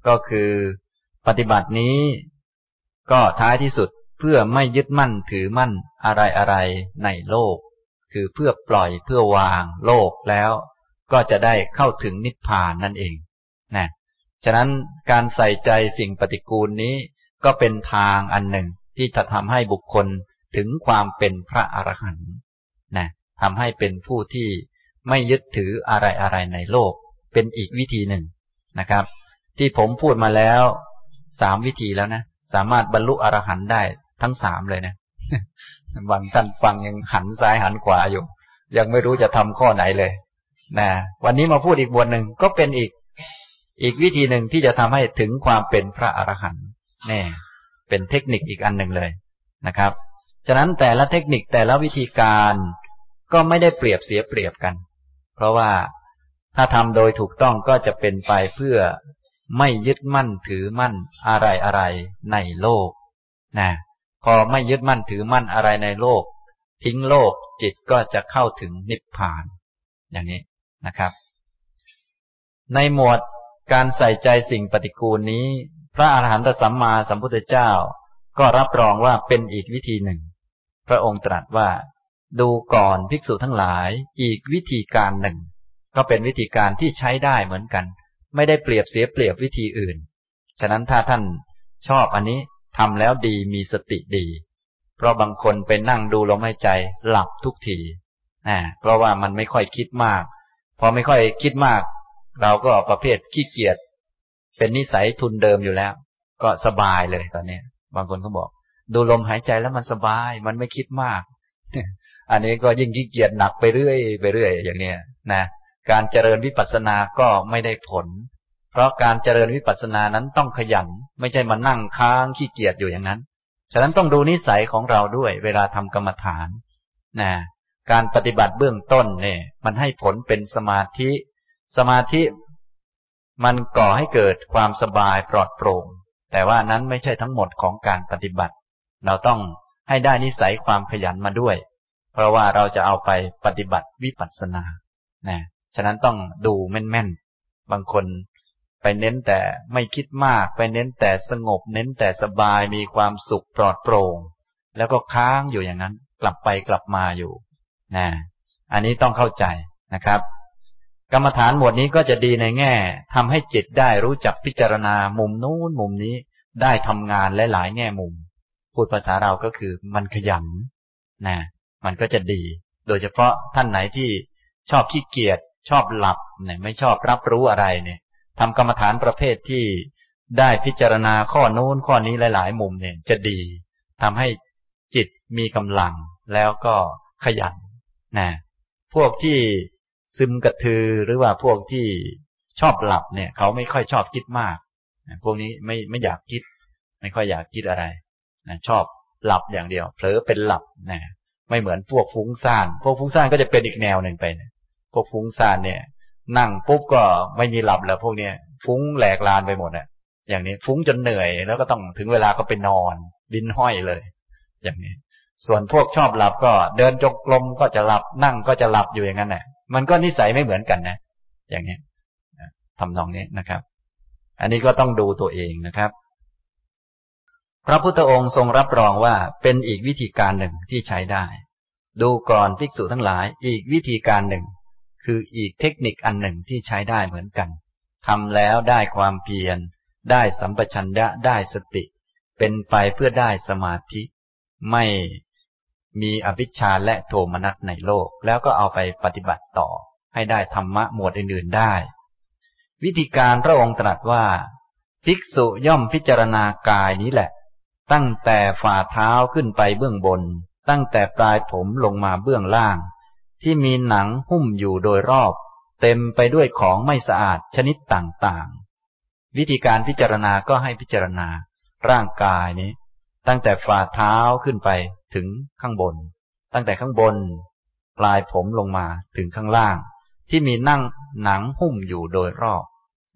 ก็คือปฏิบัตินี้ ก็ท้ายที่สุดเพื่อไม่ยึดมั่นถือมั่นอะไรอะไรในโลก คือเพื่อปล่อยเพื่อวางโลกแล้ว ก็จะได้เข้าถึงนิพพานนั่นเองนะฉะนั้นการใส่ใจสิ่งปฏิกูลนี้ ก็เป็นทางอันหนึ่งที่จะทำให้บุคคลถึงความเป็นพระอรหันต์ นะทำให้เป็นผู้ที่ไม่ยึดถืออะไรอะไรในโลก เป็นอีกวิธีหนึ่งนะครับ ที่ผมพูดมาแล้วสามวิธีแล้วนะ สามารถบรรลุอรหันต์ได้ทั้งสามเลยนะบางท่านฟังยังหันซ้ายหันขวาอยู่ ยังไม่รู้จะทำข้อไหนเลยนะวันนี้มาพูดอีกบทหนึ่งก็เป็นอีกอีกวิธีหนึ่งที่จะทำให้ถึงความเป็นพระอรหันต์แน่เป็นเทคนิคอีกอันหนึ่งเลยนะครับ ฉะนั้นแต่ละเทคนิคแต่ละวิธีการก็ไม่ได้เปรียบเสียเปรียบกัน เพราะว่าถ้าทำโดยถูกต้องก็จะเป็นไปเพื่อไม่ยึดมั่นถือมั่นอะไรอะไรในโลกนะพอไม่ยึดมั่นถือมั่นอะไรในโลก ทิ้งโลกจิตก็จะเข้าถึงนิพพาน อย่างนี้นะครับ ในหมวดการใส่ใจสิ่งปฏิกูลนี้ พระอาหารหันตสัมมาสัมพุทธเจ้า ก็รับรองว่าเป็นอีกวิธีหนึ่ง พระองค์ตรัสว่า ดูก่อนภิกษุทั้งหลายอีกวิธีการหนึ่ง ก็เป็นวิธีการที่ใช้ได้เหมือนกัน ไม่ได้เปรียบเสียเปรียบวิธีอื่น ฉะนั้นถ้าท่านชอบอันนี้ทำแล้วดีมีสติดี เพราะบางคนไปนั่งดูลมหายใจหลับทุกทีนะเพราะว่ามันไม่ค่อยคิดมาก พอไม่ค่อยคิดมาก เราก็ประเภทขี้เกียจเป็นนิสัยทุนเดิมอยู่แล้ว ก็สบายเลยตอนนี้บางคนเขาบอก ดูลมหายใจแล้วมันสบาย มันไม่คิดมาก อันนี้ก็ยิ่งขี้เกียจหนักไปเรื่อยไปเรื่อย อย่างเนี้ยนะการเจริญวิปัสสนาก็ไม่ได้ผล เพราะการเจริญวิปัสสนานั้นต้องขยันไม่ใช่มานั่งค้างขี้เกียจอยู่อย่างนั้น ฉะนั้นต้องดูนิสัยของเราด้วย เวลาทำกรรมฐานนะการปฏิบัติเบื้องต้นเนี่ยมันให้ผลเป็นสมาธิ สมาธิ มันก่อให้เกิดความสบายปลอดโปร่ง แต่ว่านั้นไม่ใช่ทั้งหมดของการปฏิบัติ เราต้องให้ได้นิสัยความขยันมาด้วย เพราะว่าเราจะเอาไปปฏิบัติวิปัสสนานะฉะนั้นต้องดูแม่นๆ บางคนไปเน้นแต่ไม่คิดมาก ไปเน้นแต่สงบ เน้นแต่สบายมีความสุขปลอดโปร่ง แล้วก็ค้างอยู่อย่างนั้น กลับไปกลับมาอยู่นะอันนี้ต้องเข้าใจนะครับ กรรมฐานหมวดนี้ก็จะดีในแง่ทำให้จิตได้รู้จักพิจารณามุมนู้นมุมนี้ได้ทำงานและหลายแง่มุม พูดภาษาเราก็คือมันขยันนะมันก็จะดี โดยเฉพาะท่านไหนที่ชอบขี้เกียจชอบหลับเนี่ยไม่ชอบรับรู้อะไรเนี่ยทำกรรมฐานประเภทที่ได้พิจารณาข้อนู้นข้อนี้หลาย ๆ มุมเนี่ยจะดีทำให้จิตมีกำลังแล้วก็ขยันนะพวกที่ซึมกระทือหรือว่าพวกที่ชอบหลับเนี่ย เขาไม่ค่อยชอบคิดมาก พวกนี้ไม่ไม่อยากคิด ไม่ค่อยอยากคิดอะไร นะชอบหลับอย่างเดียว เผลอเป็นหลับนะไม่เหมือนพวกฟุ้งซ่าน พวกฟุ้งซ่านก็จะเป็นอีกแนวหนึ่งไปนะพวกฟุ้งซ่านเนี่ย นั่งปุ๊บก็ไม่มีหลับแล้วพวกเนี้ยฟุ้งแหลกลานไปหมดอะ อย่างนี้ฟุ้งจนเหนื่อยแล้วก็ต้องถึงเวลาก็ไปนอนดินห้อยเลย อย่างนี้ ส่วนพวกชอบหลับก็เดินจงกรมก็จะหลับนั่งก็จะหลับอยู่อย่างนั้นแหละมันก็นิสัยไม่เหมือนกันนะ อย่างนี้ทำนองนี้นะครับ อันนี้ก็ต้องดูตัวเองนะครับ พระพุทธองค์ทรงรับรองว่าเป็นอีกวิธีการหนึ่งที่ใช้ได้ ดูก่อนภิกษุทั้งหลายอีกวิธีการหนึ่ง คืออีกเทคนิคอันหนึ่งที่ใช้ได้เหมือนกันทำแล้วได้ความเพียร ได้สัมปชัญญะได้สติ เป็นไปเพื่อได้สมาธิ ไม่มีอภิชาและโทมนัสในโลก แล้วก็เอาไปปฏิบัติต่อ ให้ได้ธรรมะหมวดอื่นๆได้ วิธีการพระองค์ตรัสว่า ภิกษุย่อมพิจารณากายนี้แหละ ตั้งแต่ฝ่าเท้าขึ้นไปเบื้องบน ตั้งแต่ปลายผมลงมาเบื้องล่าง ที่มีหนังหุ้มอยู่โดยรอบ เต็มไปด้วยของไม่สะอาดชนิดต่างๆ วิธีการพิจารณาก็ให้พิจารณา ร่างกายนี้ ตั้งแต่ฝ่าเท้าขึ้นไปถึงข้างบน ตั้งแต่ข้างบน ปลายผมลงมาถึงข้างล่าง ที่มีนั่งหนังหุ้มอยู่โดยรอบ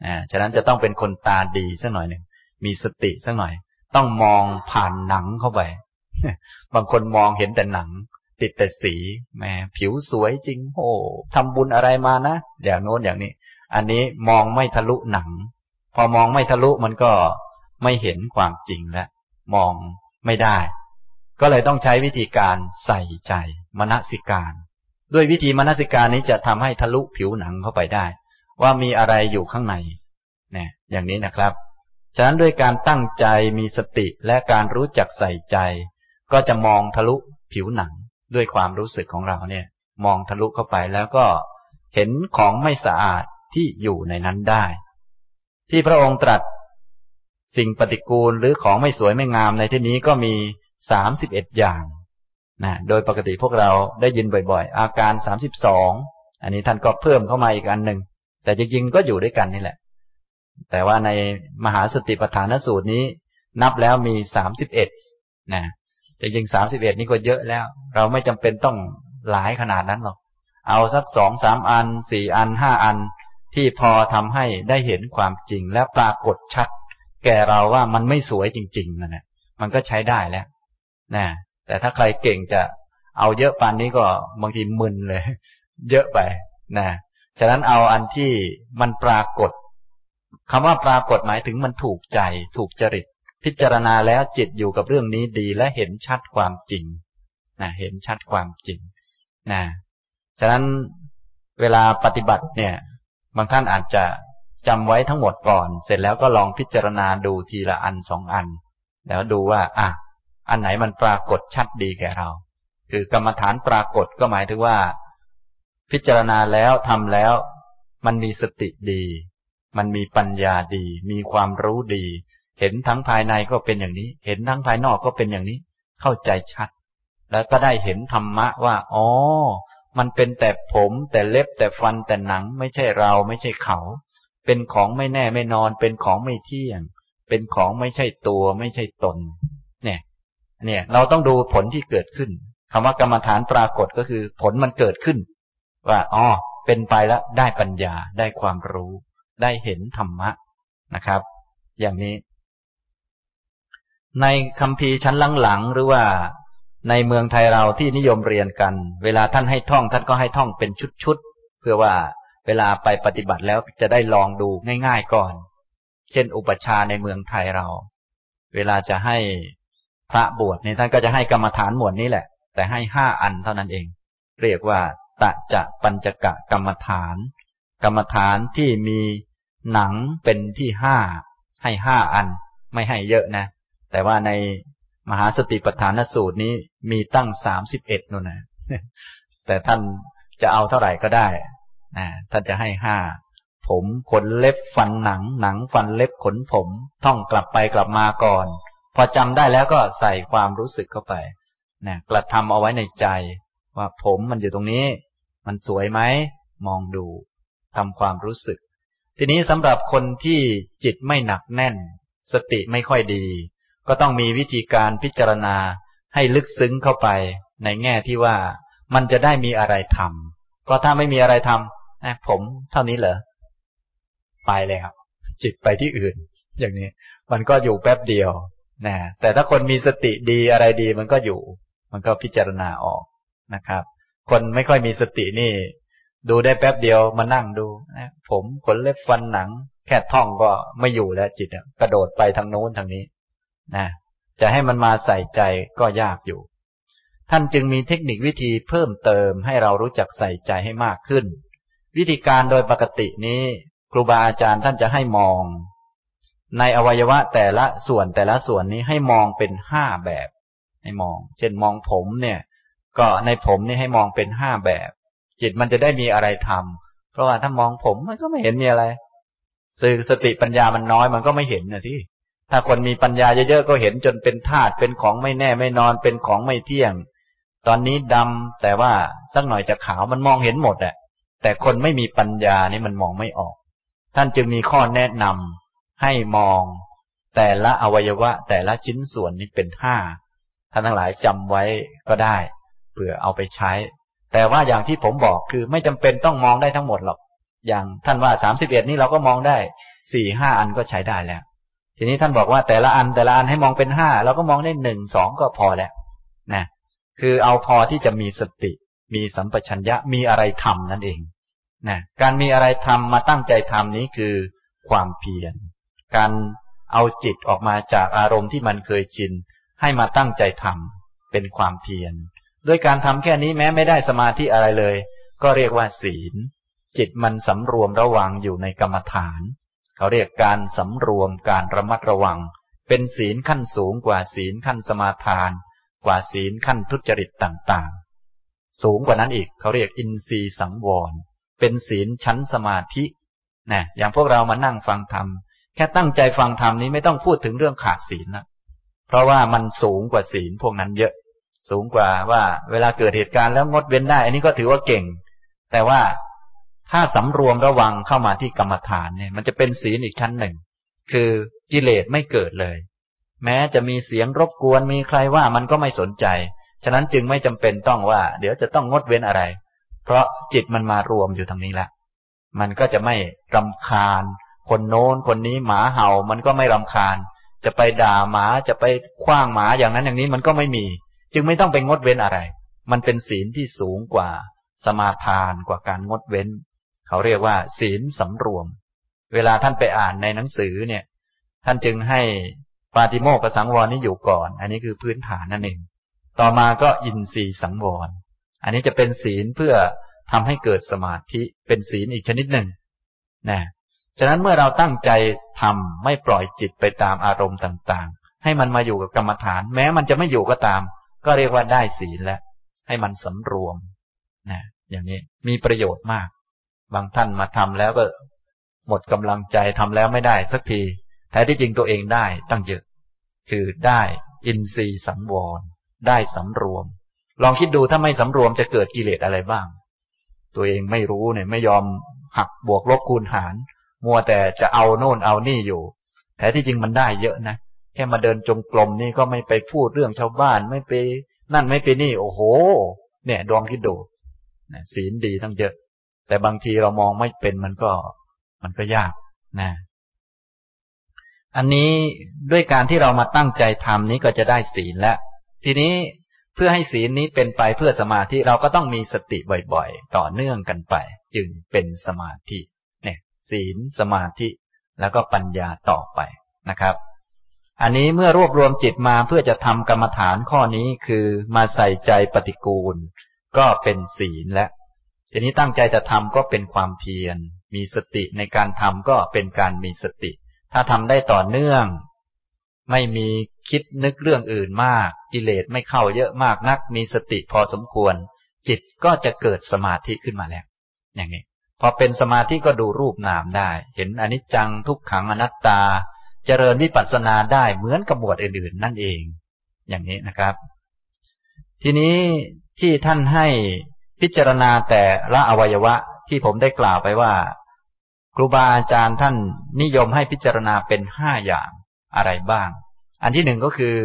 อ่าฉะนั้นจะต้องเป็นคนตาดีสักหน่อยหนึ่งมีสติสักหน่อย ต้องมองผ่านหนังเข้าไป บางคนมองเห็นแต่หนัง ติดแต่สีแหมผิวสวยจริงโอ้ทำบุญอะไรมานะอย่างโน้นอย่างนี้ อันนี้มองไม่ทะลุหนัง พอมองไม่ทะลุมันก็ไม่เห็นความจริงแล้วมองไม่ได้ ก็เลยต้องใช้วิธีการใส่ใจมณสิการ ด้วยวิธีมณสิการนี้จะทำให้ทะลุผิวหนังเข้าไปได้ ว่ามีอะไรอยู่ข้างในเนี่ยอย่างนี้นะครับ ฉะนั้นด้วยการตั้งใจมีสติและการรู้จักใส่ใจ ก็จะมองทะลุผิวหนังด้วยความรู้สึกของเราเนี่ย มองทะลุเข้าไปแล้วก็เห็นของไม่สะอาดที่อยู่ในนั้นได้ ที่พระองค์ตรัส สิ่งปฏิกูลหรือของไม่สวยไม่งามในที่นี้ก็มีสามสิบเอ็ดอย่างนะโดยปกติพวกเราได้ยินบ่อย ๆ อาการสามสิบสองอันนี้ท่านก็เพิ่มเข้ามาอีกอันหนึ่งแต่จริงๆก็อยู่ด้วยกันนี่แหละ แต่ว่าในมหาสติปัฏฐานสูตรนี้ นับแล้วมีสามสิบเอ็ดนะจริงสามสิบเอ็ดนี่ก็เยอะแล้ว เราไม่จำเป็นต้องหลายขนาดนั้นหรอก เอาสักสองสามอันสี่อันห้าอัน ที่พอทำให้ได้เห็นความจริง และปรากฏชัด แก่เราว่ามันไม่สวยจริงๆนั่นแหละมันก็ใช้ได้แล้วนะแต่ถ้าใครเก่งจะเอาเยอะปานนี้ก็บางทีมึนเลย เยอะไปนะฉะนั้นเอาอันที่มันปรากฏ คำว่าปรากฏหมายถึงมันถูกใจ ถูกจริต พิจารณาแล้วจิตอยู่กับเรื่องนี้ดีและเห็นชัดความจริงนะเห็นชัดความจริงนะฉะนั้นเวลาปฏิบัติเนี่ย บางท่านอาจจะจำไว้ทั้งหมดก่อน เสร็จแล้วก็ลองพิจารณาดูทีละอันสองอัน แล้วดูว่าอะอันไหนมันปรากฏชัดดีแก่เรา คือกรรมฐานปรากฏก็หมายถึงว่า พิจารณาแล้วทำแล้ว มันมีสติดี มันมีปัญญาดี มีความรู้ดี เห็นทั้งภายในก็เป็นอย่างนี้ เห็นทั้งภายนอกก็เป็นอย่างนี้ เข้าใจชัด แล้วก็ได้เห็นธรรมะว่า อ๋อ มันเป็นแต่ผม แต่เล็บแต่ฟันแต่หนัง ไม่ใช่เราไม่ใช่เขา เป็นของไม่แน่ไม่นอน เป็นของไม่เที่ยง เป็นของไม่ใช่ตัวไม่ใช่ตน เนี่ย เนี่ย เราต้องดูผลที่เกิดขึ้นคำว่ากรรมฐานปรากฏก็คือ ผลมันเกิดขึ้น ว่า อ๋อ เป็นไปแล้วได้ปัญญาได้ความรู้ ได้เห็นธรรมะนะครับ อย่างนี้ ในคำพีชั้นหลังๆหรือว่าในเมืองไทยเราที่นิยมเรียนกัน เวลาท่านให้ท่อง ท่านก็ให้ท่องเป็นชุดๆเพื่อว่าเวลาไปปฏิบัติแล้วจะได้ลองดูง่าย ๆก่อน เช่น อุปชาในเมืองไทยเรา เวลาจะให้พระบวชเนี่ยท่านก็จะให้กรรมฐานหมวดนี้แหละ แต่ให้ห้าอันเท่านั้นเอง เรียกว่าตะจะปัญจกะกรรมฐาน กรรมฐานที่มีหนังเป็นที่ห้าให้ห้าอัน ไม่ให้เยอะนะ แต่ว่าในมหาสติปัฏฐานสูตรนี้มีตั้งสามสิบเอ็ดนู่นนะแต่ท่านจะเอาเท่าไหร่ก็ได้นะท่านจะให้ห้าผมขนเล็บฟันหนัง หนังฟันเล็บขนผม ท่องกลับไปกลับมาก่อน พอจำได้แล้วก็ใส่ความรู้สึกเข้าไปนะกระทำเอาไว้ในใจ ว่าผมมันอยู่ตรงนี้ มันสวยไหม มองดู ทำความรู้สึก ทีนี้สำหรับคนที่จิตไม่หนักแน่น สติไม่ค่อยดี ก็ต้องมีวิธีการพิจารณาให้ลึกซึ้งเข้าไป ในแง่ที่ว่ามันจะได้มีอะไรทำเพราะถ้าไม่มีอะไรทำผมเท่านี้เหรอไปแล้วจิตไปที่อื่น อย่างนี้ มันก็อยู่แป๊บเดียวนะแต่ถ้าคนมีสติดีอะไรดี มันก็อยู่ มันก็พิจารณาออกนะครับ คนไม่ค่อยมีสตินี่ ดูได้แป๊บเดียวมานั่งดูนะผมขนเล็บฟันหนัง แค่ท่องก็ไม่อยู่แล้วจิตกระโดดไปทางโน้นทางนี้นะจะให้มันมาใส่ใจก็ยากอยู่ ท่านจึงมีเทคนิควิธีเพิ่มเติมให้เรารู้จักใส่ใจให้มากขึ้น วิธีการโดยปกตินี้ ครูบาอาจารย์ท่านจะให้มอง ในอวัยวะแต่ละส่วนแต่ละส่วนนี้ให้มองเป็นห้าแบบ ให้มอง เช่นมองผมเนี่ย ก็ในผมนี่ให้มองเป็นห้าแบบ จิตมันจะได้มีอะไรทำเพราะว่าถ้ามองผมมันก็ไม่เห็นมีอะไร สื่อสติปัญญามันน้อยมันก็ไม่เห็นนะสิถ้าคนมีปัญญาเยอะๆก็เห็นจนเป็นธาตุเป็นของไม่แน่ไม่นอนเป็นของไม่เที่ยง ตอนนี้ดำแต่ว่าสักหน่อยจะขาวมันมองเห็นหมดแหละแต่คนไม่มีปัญญานี่มันมองไม่ออก ท่านจึงมีข้อแนะนำให้มองแต่ละอวัยวะ แต่ละชิ้นส่วนนี้เป็นห้าท่านทั้งหลายจำไว้ก็ได้เผื่อเอาไปใช้ แต่ว่าอย่างที่ผมบอกคือไม่จำเป็นต้องมองได้ทั้งหมดหรอก อย่างท่านว่าสามสิบเอ็ดนี่เราก็มองได้สี่ห้าอันก็ใช้ได้แล้ว ทีนี้ท่านบอกว่าแต่ละอันแต่ละอันให้มองเป็นห้าเราก็มองได้หนึ่งสองก็พอแล้วนะคือเอาพอที่จะมีสติ มีสัมปชัญญะมีอะไรทำนั่นเองนะการมีอะไรทำมาตั้งใจทำนี้คือความเพียรการเอาจิตออกมาจากอารมณ์ที่มันเคยชินให้มาตั้งใจทำเป็นความเพียร ด้วยการทำแค่นี้แม้ไม่ได้สมาธิอะไรเลย ก็เรียกว่าศีล จิตมันสำรวมระวังอยู่ในกรรมฐาน เขาเรียกการสำรวมการระมัดระวัง เป็นศีลขั้นสูงกว่าศีลขั้นสมาทาน กว่าศีลขั้นทุจริตต่างๆ สูงกว่านั้นอีกเขาเรียกอินทรีย์สังวร เป็นศีลชั้นสมาธินะอย่างพวกเรามานั่งฟังธรรมแค่ตั้งใจฟังธรรมนี้ไม่ต้องพูดถึงเรื่องขาดศีลนะเพราะว่ามันสูงกว่าศีลพวกนั้นเยอะ สูงกว่าว่าเวลาเกิดเหตุการณ์แล้วงดเว้นได้ อันนี้ก็ถือว่าเก่ง แต่ว่าถ้าสำรวมระวังเข้ามาที่กรรมฐานเนี่ย มันจะเป็นศีลอีกชั้นหนึ่ง คือกิเลสไม่เกิดเลย แม้จะมีเสียงรบกวนมีใครว่ามันก็ไม่สนใจ ฉะนั้นจึงไม่จำเป็นต้องว่า เดี๋ยวจะต้องงดเว้นอะไร เพราะจิตมันมารวมอยู่ทางนี้แล้วมันก็จะไม่รำคาญ คนโน้นคนนี้หมาเห่ามันก็ไม่รำคาญ จะไปด่าหมาจะไปคว้างหมาอย่างนั้นอย่างนี้มันก็ไม่มี จึงไม่ต้องไปงดเว้นอะไร มันเป็นศีลที่สูงกว่าสมาทานกว่าการงดเว้น เขาเรียกว่า ศีลสำรวม เวลาท่านไปอ่านในหนังสือเนี่ย ท่านจึงให้ปาติโมกสังวรนี้อยู่ก่อน อันนี้คือพื้นฐานนั่นเอง ต่อมาก็อินทรีย์สังวร อันนี้จะเป็นศีลเพื่อทำให้เกิดสมาธิเป็นศีลอีกชนิดหนึ่งนะฉะนั้นเมื่อเราตั้งใจทำไม่ปล่อยจิตไปตามอารมณ์ต่างๆ ให้มันมาอยู่กับกรรมฐาน แม้มันจะไม่อยู่ก็ตาม ก็เรียกว่าได้ศีลแล้ว ให้มันสำรวมนะอย่างนี้มีประโยชน์มาก บางท่านมาทำแล้วก็หมดกำลังใจทำแล้วไม่ได้สักทีแท้ที่จริงตัวเองได้ตั้งเยอะ คือได้อินทรีย์สังวร ได้สำรวม ลองคิดดูถ้าไม่สำรวมจะเกิดกิเลสอะไรบ้าง ตัวเองไม่รู้เนี่ยไม่ยอมหักบวกลบคูณหาร มัวแต่จะเอาโน่นเอานี่อยู่แท้ที่จริงมันได้เยอะนะ แค่มาเดินจงกรมนี่ก็ไม่ไปพูดเรื่องชาวบ้านไม่ไป นั่นไม่ไปนี่ โอ้โห เนี่ยดองคิดดูศีลดีทั้งเยอะ แต่บางทีเรามองไม่เป็นมันก็ มันก็ยากนะอันนี้ด้วยการที่เรามาตั้งใจทำนี้ก็จะได้ศีลแล้วทีนี้เพื่อให้ศีลนี้เป็นไปเพื่อสมาธิเราก็ต้องมีสติบ่อยๆ ต่อเนื่องกันไป จึงเป็นสมาธิ เนี่ย ศีลสมาธิ แล้วก็ปัญญาต่อไปนะครับ อันนี้เมื่อรวบรวมจิตมาเพื่อจะทำกรรมฐานข้อนี้คือมาใส่ใจปฏิกูล ก็เป็นศีลและทีนี้ตั้งใจจะทำก็เป็นความเพียร มีสติในการทำก็เป็นการมีสติ ถ้าทำได้ต่อเนื่อง ไม่มีคิดนึกเรื่องอื่นมาก กิเลสไม่เข้าเยอะมากนัก มีสติพอสมควร จิตก็จะเกิดสมาธิขึ้นมาแล้ว อย่างนี้พอเป็นสมาธิก็ดูรูปนามได้ เห็นอนิจจังทุกขังอนัตตา เจริญวิปัสสนาได้เหมือนกับหมวดอื่นๆ นั่นเอง อย่างนี้นะครับ ทีนี้ที่ท่านให้พิจารณาแต่ละอวัยวะที่ผมได้กล่าวไปว่า ครูบาอาจารย์ท่านนิยมให้พิจารณาเป็นห้าอย่างอะไรบ้าง อันที่หนึ่งก็คือ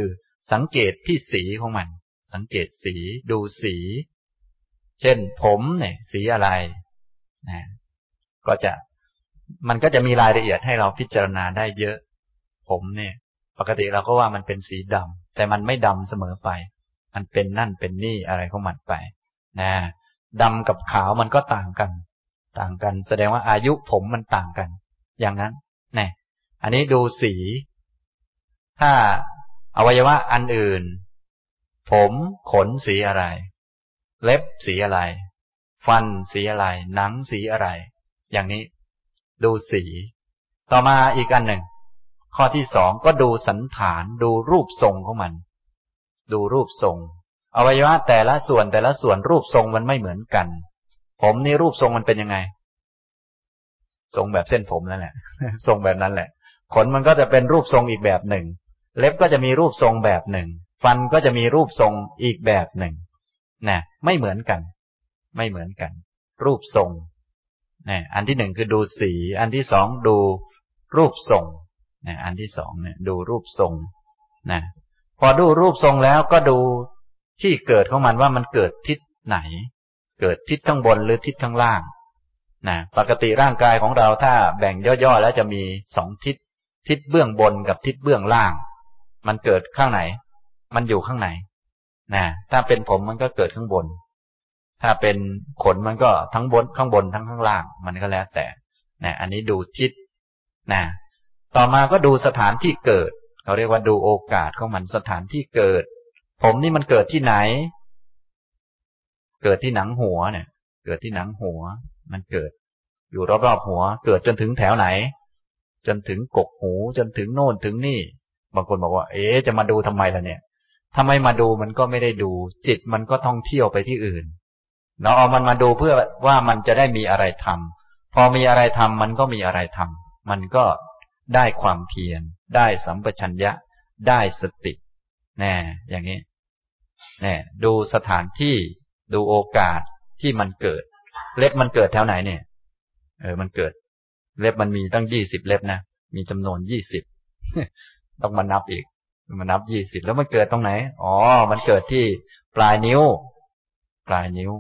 สังเกตที่สีของมัน สังเกตสีดูสี เช่น ผมเนี่ย สีอะไรนะก็จะมันก็จะมีรายละเอียดให้เราพิจารณาได้เยอะ ผมเนี่ย ปกติเราก็ว่ามันเป็นสีดำแต่มันไม่ดำเสมอไป มันเป็นนั่นเป็นนี่อะไรของมันไป นะดำกับขาวมันก็ต่างกัน ต่างกัน แสดงว่าอายุผมมันต่างกัน อย่างนั้นนี่อันนี้ดูสี ถ้าอวัยวะอันอื่น ผมขนสีอะไร เล็บสีอะไร ฟันสีอะไร หนังสีอะไร อย่างนี้ ดูสี ต่อมาอีกอันหนึ่ง ข้อที่สองก็ดูสันฐานดูรูปทรงของมัน ดูรูปทรง อวัยวะแต่ละส่วนแต่ละส่วนรูปทรงมันไม่เหมือนกัน ผมนี่รูปทรงมันเป็นยังไง ทรงแบบเส้นผมนั่นแหละ ทรงแบบนั้นแหละ ขนมันก็จะเป็นรูปทรงอีกแบบหนึ่ง เล็บก็จะมีรูปทรงแบบหนึ่ง ฟันก็จะมีรูปทรงอีกแบบหนึ่งนะไม่เหมือนกัน ไม่เหมือนกัน รูปทรงนะอันที่หนึ่งคือดูสี อันที่สองดูรูปทรง นะอันที่สองเนี่ยดูรูปทรงนะพอดูรูปทรงแล้วก็ดูที่เกิดของมันว่ามันเกิดทิศไหน เกิดทิศข้างบนหรือทิศข้างล่างนะปกติร่างกายของเราถ้าแบ่งย่อๆแล้วจะมีสองทิศ ทิศเบื้องบนกับทิศเบื้องล่าง มันเกิดข้างไหน มันอยู่ข้างไหนนะถ้าเป็นผมมันก็เกิดข้างบน ถ้าเป็นขนมันก็ทั้งบนข้างบนทั้งข้างล่าง มันก็แล้วแต่นะอันนี้ดูทิศนะ ต่อมาก็ดูสถานที่เกิดเขาเรียกว่าดูโอกาสของมันสถานที่เกิด ผมนี่มันเกิดที่ไหน เกิดที่หนังหัวเนี่ย เกิดที่หนังหัว มันเกิด อยู่รอบๆหัว เกิดจนถึงแถวไหน จนถึงกกหูจนถึงโน่นถึงนี่ บางคนบอกว่า เอ๊จะมาดูทำไมล่ะเนี่ยทำไมมาดูมันก็ไม่ได้ดู จิตมันก็ท่องเที่ยวไปที่อื่น เราเอามันมาดูเพื่อว่ามันจะได้มีอะไรทำพอมีอะไรทำมันก็มีอะไรทำมันก็ ได้ความเพียร ได้สัมปชัญญะ ได้สติแน่อย่างนี้แน่ดูสถานที่ดูโอกาสที่มันเกิด เล็บมันเกิดแถวไหนเนี่ย เออ มันเกิด เล็บมันมีตั้งยี่สิบเล็บนะ มีจำนวนยี่สิบต้องมานับอีกมานับยี่สิบแล้วมันเกิดตรงไหน อ๋อ มันเกิดที่ปลายนิ้ว ปลายนิ้ว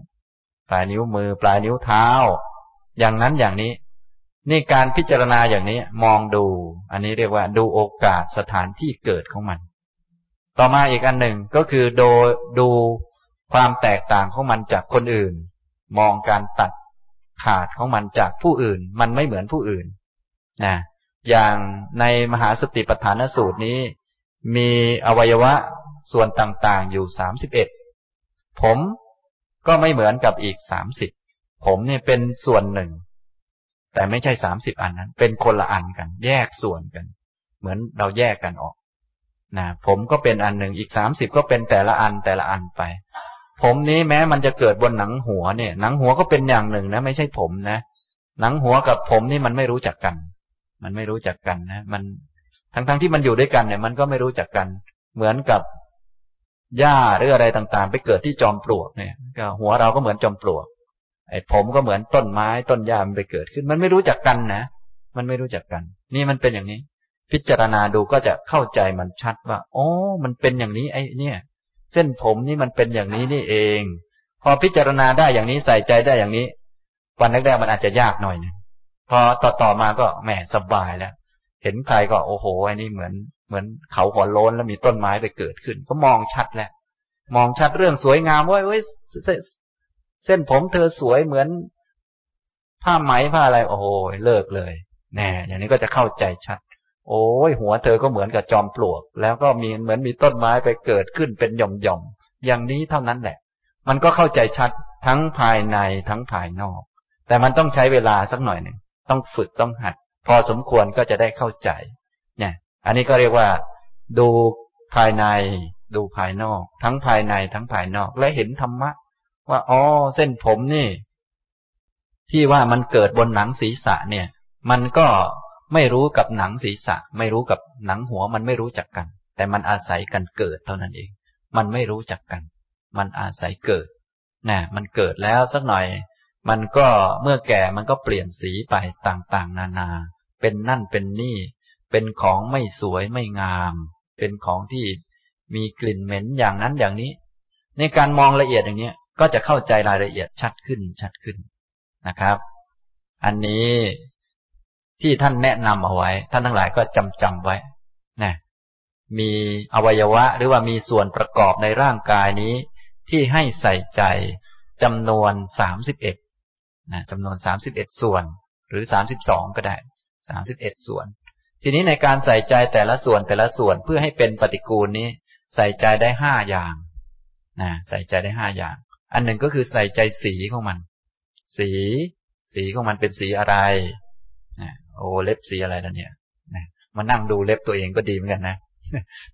ปลายนิ้วมือ ปลายนิ้วเท้า อย่างนั้นอย่างนี้ นี่การพิจารณาอย่างนี้มองดู อันนี้เรียกว่า ดูโอกาสสถานที่เกิดของมัน ต่อมาอีกอันหนึ่งก็คือโดยดูความแตกต่างของมันจากคนอื่น มองการตัดขาดของมันจากผู้อื่น มันไม่เหมือนผู้อื่นนะอย่างในมหาสติปัฏฐานสูตรนี้ มีอวัยวะส่วนต่างๆ อยู่สามสิบเอ็ดผมก็ไม่เหมือนกับอีกสามสิบผมเนี่ยเป็นส่วนหนึ่ง แต่ไม่ใช่สามสิบอันนั้น เป็นคนละอันกัน แยกส่วนกัน เหมือนเราแยกกันออกนะผมก็เป็นอันหนึ่งอีกสามสิบก็เป็นแต่ละอันแต่ละอันไป ผมนี้แม้มันจะเกิดบนหนังหัวเนี่ย หนังหัวก็เป็นอย่างหนึ่งนะไม่ใช่ผมนะหนังหัวกับผมนี่มันไม่รู้จักกัน มันไม่รู้จักกันนะ มันทั้งๆทที่มันอยู่ด้วยกันเนี่ย มันก็ไม่รู้จักกัน เหมือนกับหญ้าหรืออะไรต่างๆ ไปเกิดที่จอมปลวกเนี่ยหัวเราก็เหมือนจอมปลวก ไอ้ผมก็เหมือนต้นไม้ต้นหญ้ามันไปเกิดขึ้น มันไม่รู้จักกันนะ มันไม่รู้จักกัน นี่มันเป็นอย่างนี้ พิจารณาดูก็จะเข้าใจมันชัดว่าอ๋อมันเป็นอย่างนี้ไอ้เนี่ย เส้นผมนี่มันเป็นอย่างนี้นี่เอง พอพิจารณาได้อย่างนี้ใส่ใจได้อย่างนี้ วันแรกๆมันอาจจะยากหน่อยนึงพอต่อต่อมาก็แหมสบายแล้ว เห็นใครก็โอ้โหไอ้นี่เหมือน เหมือนเขาหัวโล้นแล้วมีต้นไม้ไปเกิดขึ้น ก็มองชัดแล้วมองชัดเรื่องสวยงามว่าเว้ย เส้นผมเธอสวยเหมือน ผ้าไหมผ้าอะไร โอ้โหเลิกเลยแน่อย่างนี้ก็จะเข้าใจชัด โอ้ยหัวเธอก็เหมือนกับจอมปลวก แล้วก็มีเหมือนมีต้นไม้ไปเกิดขึ้นเป็นหย่อมๆอย่างนี้เท่านั้นแหละ มันก็เข้าใจชัดทั้งภายในทั้งภายนอก แต่มันต้องใช้เวลาสักหน่อยหนึ่งต้องฝึกต้องหัด พอสมควรก็จะได้เข้าใจ เนี่ย อันนี้ก็เรียกว่า ดูภายใน ดูภายนอก ทั้งภายในทั้งภายนอก และเห็นธรรมะ ว่าอ๋อเส้นผมนี่ ที่ว่ามันเกิดบนหนังศีรษะเนี่ย มันก็ไม่รู้กับหนังศีรษะ ไม่รู้กับหนังหัวมันไม่รู้จักกัน แต่มันอาศัยกันเกิดเท่านั้นเอง มันไม่รู้จักกัน มันอาศัยเกิดนะมันเกิดแล้วสักหน่อย มันก็เมื่อแก่มันก็เปลี่ยนสีไปต่างๆ นานา เป็นนั่นเป็นนี่ เป็นของไม่สวยไม่งาม เป็นของที่มีกลิ่นเหม็นอย่างนั้นอย่างนี้ ในการมองละเอียดอย่างนี้ ก็จะเข้าใจรายละเอียดชัดขึ้นชัดขึ้นนะครับ อันนี้ที่ท่านแนะนำเอาไว้ ท่านทั้งหลายก็จำจำไว้นะมีอวัยวะหรือว่ามีส่วนประกอบในร่างกายนี้ ที่ให้ใส่ใจจำนวนสามสิบเอ็ดนะจำนวนสามสิบเอ็ดส่วน หรือสามสิบสองก็ได้สามสิบเอ็ดส่วน ทีนี้ในการใส่ใจแต่ละส่วนแต่ละส่วนเพื่อให้เป็นปฏิกูลนี้ ใส่ใจได้ห้าอย่างนะใส่ใจได้ห้าอย่าง อันหนึ่งก็คือใส่ใจสีของมัน สี สีของมันเป็นสีอะไรนะโอ้เล็บสีอะไรแล้วเนี่ยนะมานั่งดูเล็บตัวเองก็ดีเหมือนกันนะ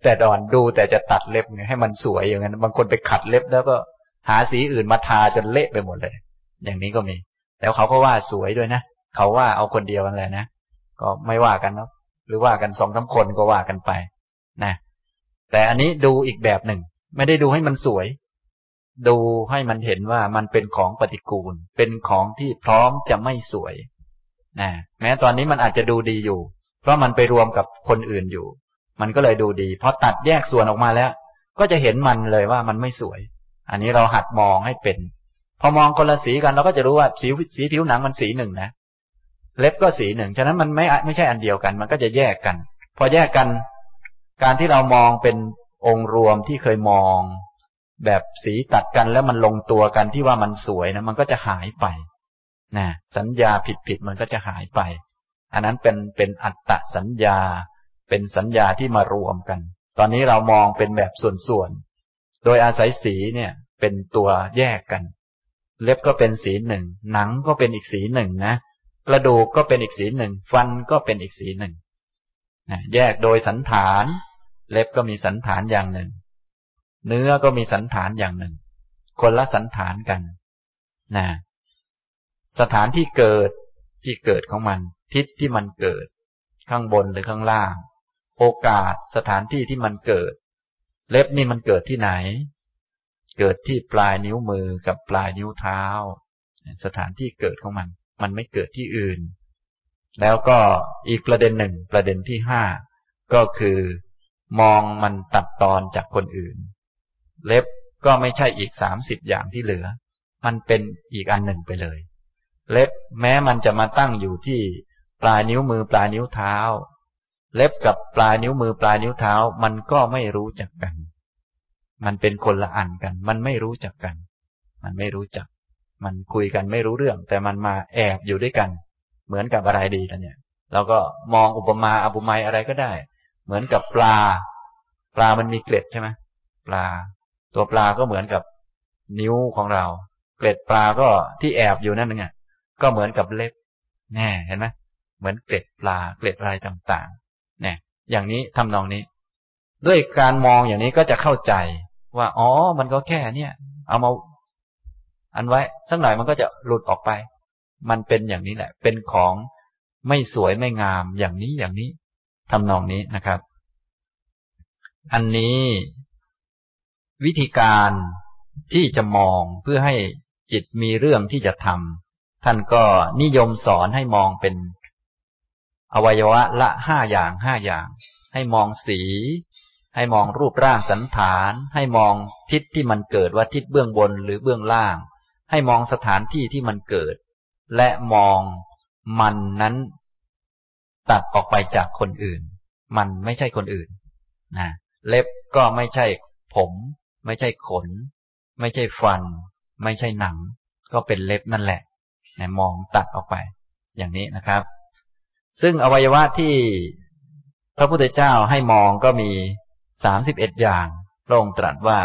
แต่ดอนดูแต่จะตัดเล็บให้มันสวยอย่างนั้นบางคนไปขัดเล็บแล้วก็หาสีอื่นมาทาจนเละไปหมดเลย อย่างนี้ก็มี แล้วเขาก็ว่าสวยด้วยนะเขาว่าเอาคนเดียวอะไรนะก็ไม่ว่ากันเนาะ
หรือว่ากันสองสาคนก็ว่ากันไป นะ แต่อันนี้ดูอีกแบบหนึ่ง ไม่ได้ดูให้มันสวย ดูให้มันเห็นว่ามันเป็นของปฏิกูล เป็นของที่พร้อมจะไม่สวยนะแม้ตอนนี้มันอาจจะดูดีอยู่ เพราะมันไปรวมกับคนอื่นอยู่ มันก็เลยดูดีพอตัดแยกส่วนออกมาแล้ว ก็จะเห็นมันเลยว่ามันไม่สวย อันนี้เราหัดมองให้เป็น พอมองคนละสีกันเราก็จะรู้ว่าสีสีผิวหนังมันสีหนึ่งนะ เล็บก็สีหนึ่ง ฉะนั้นมันไม่ไม่ใช่อันเดียวกัน มันก็จะแยกกัน พอแยกกัน การที่เรามองเป็นองค์รวมที่เคยมอง แบบสีตัดกันแล้วมันลงตัวกันที่ว่ามันสวยนะมันก็จะหายไปนะสัญญาผิดผิดมันก็จะหายไป อันนั้นเป็นเป็นอัตตสัญญา เป็นสัญญาที่มารวมกัน ตอนนี้เรามองเป็นแบบส่วนๆ โดยอาศัยสีเนี่ยเป็นตัวแยกกัน เล็บก็เป็นสีหนึ่ง หนังก็เป็นอีกสีหนึ่งนะ กระดูกก็เป็นอีกสีหนึ่ง ฟันก็เป็นอีกสีหนึ่งแยกโดยสันฐาน เล็บก็มีสันฐานอย่างหนึ่ง เนื้อก็มีสันฐานอย่างหนึ่ง คนละสันฐานกันนะสถานที่เกิดที่เกิดของมัน ทิศที่มันเกิด ข้างบนหรือข้างล่าง โอกาสสถานที่ที่มันเกิด เล็บนี่มันเกิดที่ไหน เกิดที่ปลายนิ้วมือกับปลายนิ้วเท้า สถานที่เกิดของมัน มันไม่เกิดที่อื่น แล้วก็อีกประเด็นหนึ่งประเด็นที่ห้าก็คือ มองมันตัดตอนจากคนอื่น เล็บก็ไม่ใช่อีกสามสิบอย่างที่เหลือ มันเป็นอีกอันหนึ่งไปเลย เล็บแม้มันจะมาตั้งอยู่ที่ปลายนิ้วมือปลายนิ้วเท้า เล็บกับปลายนิ้วมือปลายนิ้วเท้า มันก็ไม่รู้จักกัน มันเป็นคนละอันกัน มันไม่รู้จักกัน มันไม่รู้จัก มันคุยกันไม่รู้เรื่อง แต่มันมาแอบอยู่ด้วยกัน เหมือนกับอะไรดีนะเนี่ยเราก็มองอุปมาอภุไมยอะไรก็ได้ เหมือนกับปลา ปลามันมีเกล็ดใช่ไหมปลา ตัวปลาก็เหมือนกับนิ้วของเรา เกล็ดปลาก็ที่แอบอยู่นั่นนึงอะก็เหมือนกับเล็บแน่เห็นไหมเหมือนเกล็ดปลา เกล็ดอะไรต่างๆเนี่ยอย่างนี้ทำนองนี้ ด้วยการมองอย่างนี้ก็จะเข้าใจว่าอ๋อ มันก็แค่เนี่ย เอามา อันไว้สักหน่อยมันก็จะหลุดออกไป มันเป็นอย่างนี้แหละ เป็นของไม่สวยไม่งามอย่างนี้อย่างนี้ทำนองนี้นะครับ อันนี้ วิธีการที่จะมองเพื่อให้จิตมีเรื่องที่จะทำท่านก็นิยมสอนให้มองเป็น อวัยวะละห้าอย่างห้าอย่าง ให้มองสี ให้มองรูปร่างสันฐาน ให้มองทิศที่มันเกิดว่าทิศเบื้องบนหรือเบื้องล่าง ให้มองสถานที่ที่มันเกิด และมองมันนั้น ตัดออกไปจากคนอื่น มันไม่ใช่คนอื่นนะเล็บก็ไม่ใช่ผม ไม่ใช่ขน ไม่ใช่ฟัน ไม่ใช่หนัง ก็เป็นเล็บนั่นแหละนะมองตัดออกไป อย่างนี้นะครับ ซึ่งอวัยวะที่พระพุทธเจ้าให้มองก็มีสามสิบเอ็ดอย่างพระองค์ตรัสว่า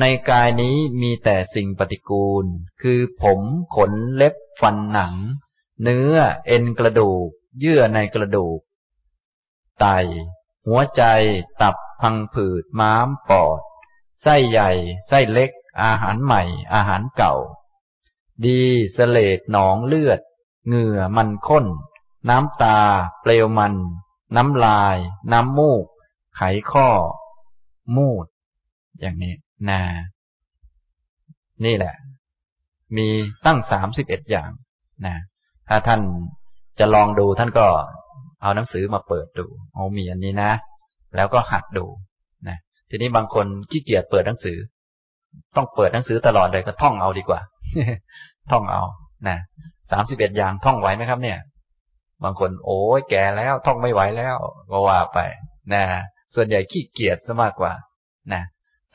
ในกายนี้มีแต่สิ่งปฏิกูล คือผมขนเล็บฟันหนัง เนื้อเอ็นกระดูก เยื่อในกระดูก ไต หัวใจ ตับพังผืดม้ามปอด ไส้ใหญ่ ไส้เล็ก อาหารใหม่ อาหารเก่า ดีสเลดหนองเลือด เหงื่อมันข้น น้ำตา เปลวมัน น้ำลาย น้ำมูก ไขข้อ มูด อย่างนี้นา นี่แหละ มีตั้งสามสิบเอ็ดอย่างนะถ้าท่านจะลองดูท่านก็เอาหนังสือมาเปิดดูโอ้มีอันนี้นะ แล้วก็หัดดู ทีนี้บางคนขี้เกียจเปิดหนังสือ ต้องเปิดหนังสือตลอดเลยก็ท่องเอาดีกว่า ท่องเอานะสามสิบเอ็ดอย่างท่องไหวไหมครับ เนี่ย บางคนโอ้ยแก่แล้วท่องไม่ไหวแล้วก็ว่าไปนะส่วนใหญ่ขี้เกียจซะมากกว่านะ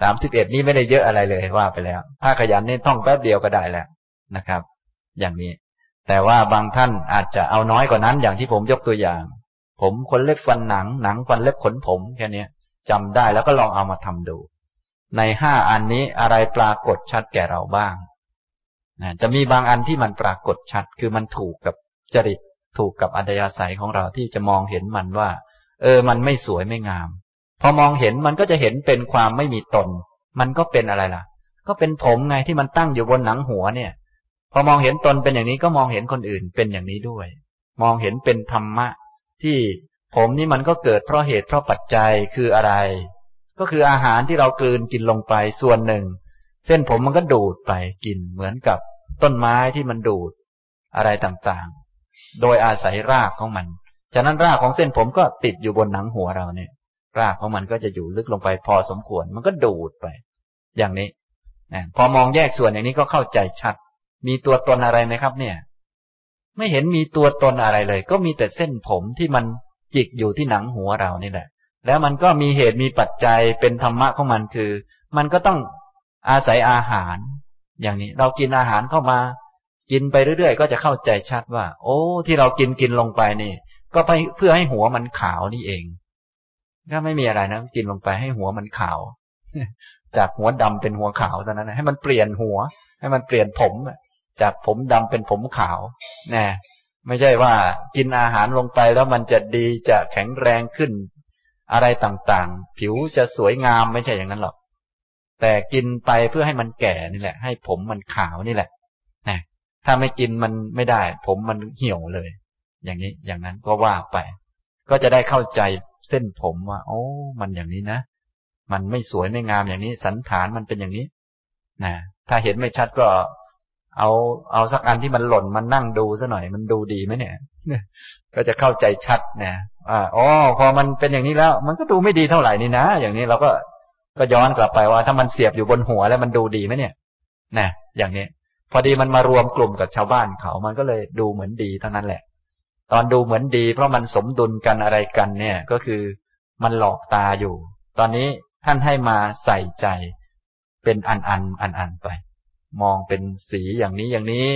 สามสิบเอ็ดนี่ไม่ได้เยอะอะไรเลยว่าไปแล้ว ถ้าขยันนี่ท่องแป๊บเดียวก็ได้แล้วนะครับ อย่างนี้ แต่ว่าบางท่านอาจจะเอาน้อยกว่านั้นอย่างที่ผมยกตัวอย่าง ผมขนเล็บฟันหนังหนังฟันเล็บขนผมแค่นี้ จำได้แล้วก็ลองเอามาทำดู ในห้าอันนี้อะไรปรากฏชัดแก่เราบ้างนะจะมีบางอันที่มันปรากฏชัด คือมันถูกกับจริตถูกกับอัธยาศัยของเราที่จะมองเห็นมันว่า เออ มันไม่สวยไม่งาม พอมองเห็นมันก็จะเห็นเป็นความไม่มีตน มันก็เป็นอะไรล่ะ ก็เป็นผมไงที่มันตั้งอยู่บนหนังหัวเนี่ย พอมองเห็นตนเป็นอย่างนี้ก็มองเห็นคนอื่นเป็นอย่างนี้ด้วย มองเห็นเป็นธรรมะที่ ผมนี่มันก็เกิดเพราะเหตุเพราะปัจจัยคืออะไร ก็คืออาหารที่เรากลืนกินลงไปส่วนหนึ่ง เส้นผมมันก็ดูดไปกินเหมือนกับต้นไม้ที่มันดูดอะไรต่างๆ โดยอาศัยรากของมัน ฉะนั้นรากของเส้นผมก็ติดอยู่บนหนังหัวเราเนี่ย รากของมันก็จะอยู่ลึกลงไปพอสมควร มันก็ดูดไป อย่างนี้นะพอมองแยกส่วนอย่างนี้ก็เข้าใจชัด มีตัวตนอะไรไหมครับ เนี่ย ไม่เห็นมีตัวตนอะไรเลย ก็มีแต่เส้นผมที่มัน จิกอยู่ที่หนังหัวเรานี่แหละ แล้วมันก็มีเหตุมีปัจจัยเป็นธรรมะของมันคือ มันก็ต้องอาศัยอาหาร อย่างนี้เรากินอาหารเข้ามา กินไปเรื่อยๆ ก็จะเข้าใจชัดว่า โอ้ ที่เรากินกินลงไปนี่ ก็ไปเพื่อให้หัวมันขาวนี่เองก็ไม่มีอะไรนะกินลงไปให้หัวมันขาว จากหัวดำเป็นหัวขาวเท่านั้นนะให้มันเปลี่ยนหัว ให้มันเปลี่ยนผมจากผมดำเป็นผมขาวนะ ไม่ใช่ว่ากินอาหารลงไปแล้วมันจะดีจะแข็งแรงขึ้น อะไรต่างๆ ผิวจะสวยงามไม่ใช่อย่างนั้นหรอก แต่กินไปเพื่อให้มันแก่นี่แหละ ให้ผมมันขาวนี่แหละนะถ้าไม่กินมันไม่ได้ ผมมันเหี่ยวเลย อย่างนี้อย่างนั้นก็ว่าไป ก็จะได้เข้าใจเส้นผมว่า โอ้มันอย่างนี้นะมันไม่สวยไม่งามอย่างนี้ สันฐานมันเป็นอย่างนี้นะถ้าเห็นไม่ชัดก็ เอาเอาสักอันที่มันหล่นมันนั่งดูซะหน่อยมันดูดีไหมเนี่ยก็จะเข้าใจชัดเนี่ยอ่าอ๋อพอมันเป็นอย่างนี้แล้ว มันก็ดูไม่ดีเท่าไหร่นี่นะ อย่างนี้เราก็ก็ย้อนกลับไปว่า ถ้ามันเสียบอยู่บนหัวแล้วมันดูดีไหมเนี่ยนะอย่างนี้ พอดีมันมารวมกลุ่มกับชาวบ้านเขา มันก็เลยดูเหมือนดีเท่านั้นแหละ ตอนดูเหมือนดี เพราะมันสมดุลกันอะไรกันเนี่ย ก็คือมันหลอกตาอยู่ ตอนนี้ท่านให้มาใส่ใจ เป็นอันอันอันอันไป มองเป็นสีอย่างนี้อย่างนี้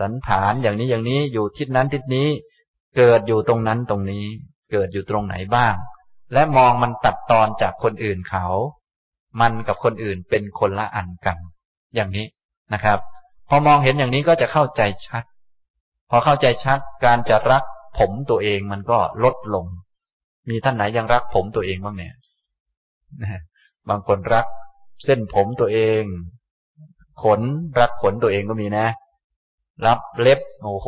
สันฐานอย่างนี้อย่างนี้อยู่ทิศนั้นทิศนี้ เกิดอยู่ตรงนั้นตรงนี้ เกิดอยู่ตรงไหนบ้าง และมองมันตัดตอนจากคนอื่นเขา มันกับคนอื่นเป็นคนละอันกัน อย่างนี้นะครับ พอมองเห็นอย่างนี้ก็จะเข้าใจชัด พอเข้าใจชัดการจะรักผมตัวเองมันก็ลดลง มีท่านไหนยังรักผมตัวเองบ้างเนี่ยบางคนรักเส้นผมตัวเอง ขน รักขนตัวเองก็มีนะ รับเล็บโอ้โห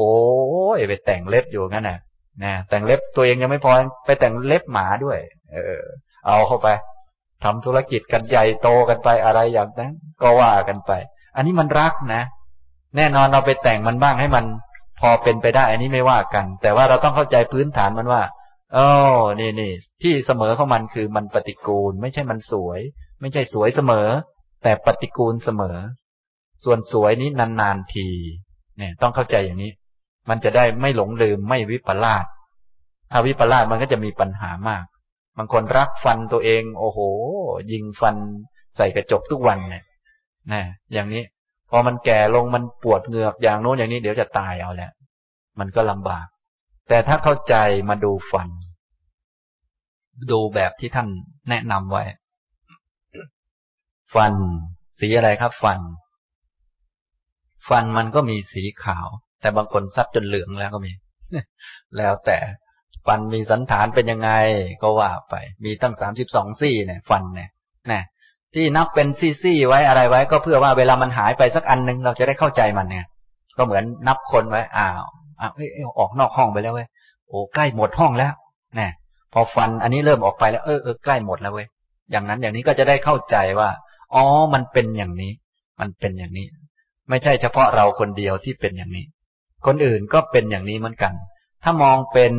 ไปแต่งเล็บอยู่งั้นน่ะนะแต่งเล็บตัวเองยังไม่พอไปแต่งเล็บหมาด้วย เออ เอาเข้าไปทำธุรกิจกันใหญ่โตกันไปอะไรอย่างนั้น ก็ว่ากันไป อันนี้มันรักนะ แน่นอนเราไปแต่งมันบ้างให้มันพอเป็นไปได้ อันนี้ไม่ว่ากัน แต่ว่าเราต้องเข้าใจพื้นฐานมันว่าอ๋อนี่นี่ที่เสมอของมันคือมันปฏิกูล ไม่ใช่มันสวย ไม่ใช่สวยเสมอ แต่ปฏิกูลเสมอ ส่วนสวยนี้นานๆที เนี่ย ต้องเข้าใจอย่างนี้ มันจะได้ไม่หลงลืมไม่วิปลาสถ้าวิปลาสมันก็จะมีปัญหามาก บางคนรักฟันตัวเอง โอ้โห ยิงฟันใส่กระจกทุกวันเนี่ยนะอย่างนี้ พอมันแก่ลงมันปวดเหงือกอย่างโน้นอย่างนี้เดี๋ยวจะตายเอาแหละ มันก็ลำบาก แต่ถ้าเข้าใจมาดูฟัน ดูแบบที่ท่านแนะนำไว้ ฟัน สีอะไรครับ ฟัน ฟันมันก็มีสีขาว แต่บางคนซัดจนเหลืองแล้วก็มี แล้วแต่ฟันมีสันฐานเป็นยังไงก็ว่าไป มีตั้งสามสิบสองซี่เนี่ย ฟันเนี่ยนะที่นับเป็นซี่ๆไว้อะไรไว้ ก็เพื่อว่าเวลามันหายไปสักอันหนึ่งเราจะได้เข้าใจมันเนี่ย ก็เหมือนนับคนไว้อ้าวอ้าวเอ้ออกนอกห้องไปแล้วเว้ยโอ้ใกล้หมดห้องแล้วนะพอฟันอันนี้เริ่มออกไปแล้วเออเออใกล้หมดแล้วเว้ยอย่างนั้นอย่างนี้ก็จะได้เข้าใจว่า อ๋อ มันเป็นอย่างนี้ มันเป็นอย่างนี้ ไม่ใช่เฉพาะเราคนเดียวที่เป็นอย่างนี้ คนอื่นก็เป็นอย่างนี้เหมือนกัน ถ้ามองเป็น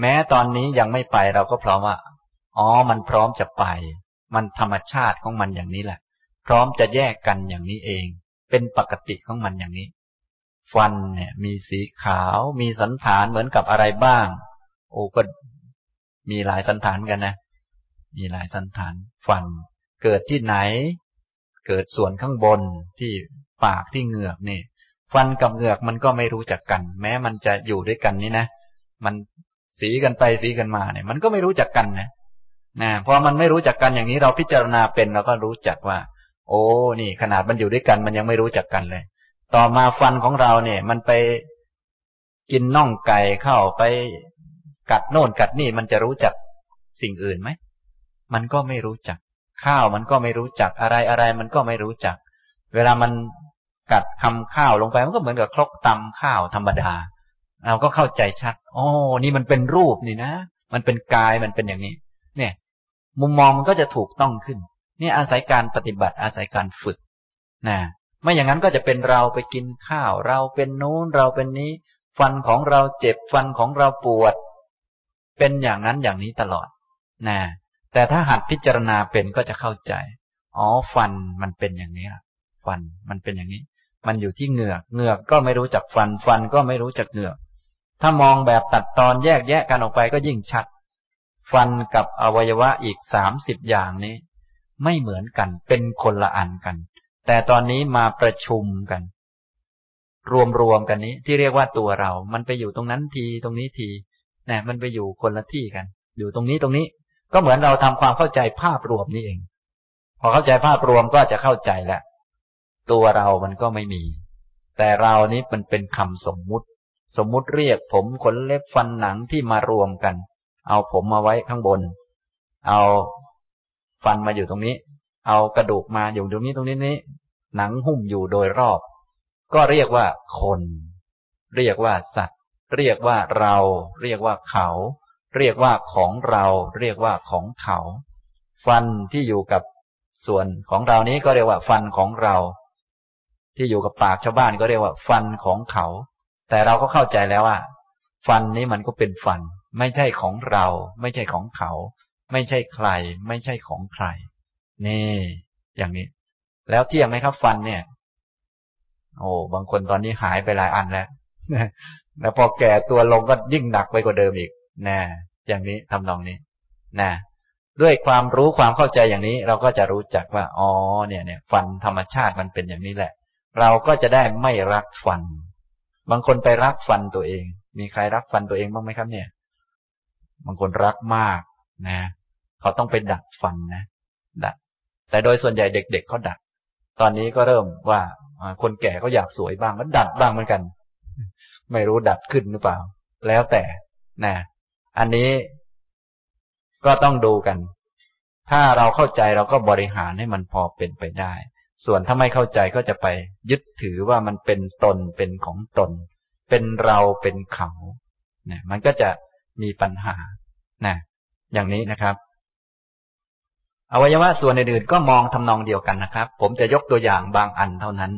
แม้ตอนนี้ยังไม่ไปเราก็พร้อมว่า อ๋อ มันพร้อมจะไป มันธรรมชาติของมันอย่างนี้แหละ พร้อมจะแยกกันอย่างนี้เอง เป็นปกติของมันอย่างนี้ ฟันเนี่ยมีสีขาว มีสันฐานเหมือนกับอะไรบ้าง โอ้ก็มีหลายสันฐานกันนะ มีหลายสันฐาน ฟัน เกิดที่ไหน เกิดส่วนข้างบนที่ ปากที่เหงือกนี่ฟันกับเหงือกมันก็ไม่รู้จักกัน แม้มันจะอยู่ด้วยกันนี่นะ มันสีกันไปสีกันมาเนี่ย มันก็ไม่รู้จักกันนะนะพอมันไม่รู้จักกันอย่างนี้เราพิจารณาเป็นเราก็รู้จักว่า โอ้นี่ ขนาดมันอยู่ด้วยกัน มันยังไม่รู้จักกันเลย ต่อมาฟันของเราเนี่ย มันไปกินน่องไก่เข้าไปกัดโน่นกัดนี่มันจะรู้จักสิ่งอื่นไหมมันก็ไม่รู้จัก ข้าวมันก็ไม่รู้จักอะไรอะไรมันก็ไม่รู้จัก เวลามัน กัดคำข้าวลงไปมันก็เหมือนกับครกตำข้าวธรรมดา เราก็เข้าใจชัดโอ้นี่มันเป็นรูปนี่นะ มันเป็นกายมันเป็นอย่างนี้ เนี่ย มุมมองมันก็จะถูกต้องขึ้น นี่อาศัยการปฏิบัติอาศัยการฝึกนะไม่อย่างนั้นก็จะเป็นเราไปกินข้าว เราเป็นนู้นเราเป็นนี้ ฟันของเราเจ็บฟันของเราปวด เป็นอย่างนั้นอย่างนี้ตลอดนะแต่ถ้าหัดพิจารณาเป็นก็จะเข้าใจ อ๋อ ฟันมันเป็นอย่างนี้ฟันมันเป็นอย่างนี้ มันอยู่ที่เหงือก เหงือกก็ไม่รู้จักฟัน ฟันก็ไม่รู้จักเหงือก ถ้ามองแบบตัดตอนแยกแยะกันออกไปก็ยิ่งชัด ฟันกับอวัยวะอีกสามสิบอย่างนี้ ไม่เหมือนกัน เป็นคนละอันกัน แต่ตอนนี้มาประชุมกัน รวมๆกันนี้ที่เรียกว่าตัวเรา มันไปอยู่ตรงนั้นที ตรงนี้ทีนะมันไปอยู่คนละที่กัน อยู่ตรงนี้ตรงนี้ ก็เหมือนเราทำความเข้าใจภาพรวมนี่เอง พอเข้าใจภาพรวมก็จะเข้าใจแล้ว ตัวเรามันก็ไม่มี แต่เรานี้มันเป็นคำสมมุติ สมมุติเรียกผมขนเล็บฟันหนังที่มารวมกัน เอาผมมาไว้ข้างบน เอาฟันมาอยู่ตรงนี้ เอากระดูกมาอยู่ตรงนี้ตรงนี้นี้ หนังหุ้มอยู่โดยรอบ ก็เรียกว่าคน เรียกว่าสัตว์ เรียกว่าเรา เรียกว่าเขา เรียกว่าของเรา เรียกว่าของเขา ฟันที่อยู่กับส่วนของเรานี้ก็เรียกว่าฟันของเรา ที่อยู่กับปากชาวบ้านก็เรียกว่า ฟันของเขา แต่เราก็เข้าใจแล้วว่า ฟันนี้มันก็เป็นฟัน ไม่ใช่ของเรา ไม่ใช่ของเขา ไม่ใช่ใคร ไม่ใช่ของใคร นี่ อย่างนี้ แล้วเที่ยงไหมครับ ฟันเนี่ย โอ้บางคนตอนนี้หายไปหลายอันแล้วแล้วพอแก่ตัวลงก็ยิ่งหนักไปกว่าเดิมอีกนะอย่างนี้ทำนองนี้นะด้วยความรู้ความเข้าใจอย่างนี้ เราก็จะรู้จักว่า อ๋อ เนี่ยเนี่ย ฟันธรรมชาติมันเป็นอย่างนี้แหละ เราก็จะได้ไม่รักฟัน บางคนไปรักฟันตัวเอง มีใครรักฟันตัวเองบ้างไหมครับเนี่ย บางคนรักมากนะ เขาต้องไปดัดฟันนะ ดัด แต่โดยส่วนใหญ่เด็กๆเขาดัด ตอนนี้ก็เริ่มว่าคนแก่เขาอยากสวยบ้างก็ดัดบ้างเหมือนกัน ไม่รู้ดัดขึ้นหรือเปล่า แล้วแต่นะ อันนี้ก็ต้องดูกัน ถ้าเราเข้าใจเราก็บริหารให้มันพอเป็นไปได้ ส่วนถ้าไม่เข้าใจก็จะไป ยึดถือว่ามันเป็นตนเป็นของตน เป็นเราเป็นเขาเนี่ยมันก็จะมีปัญหานะอย่างนี้นะครับ อวัยวะส่วนอื่นๆก็มองทำนองเดียวกันนะครับ ผมจะยกตัวอย่างบางอันเท่านั้น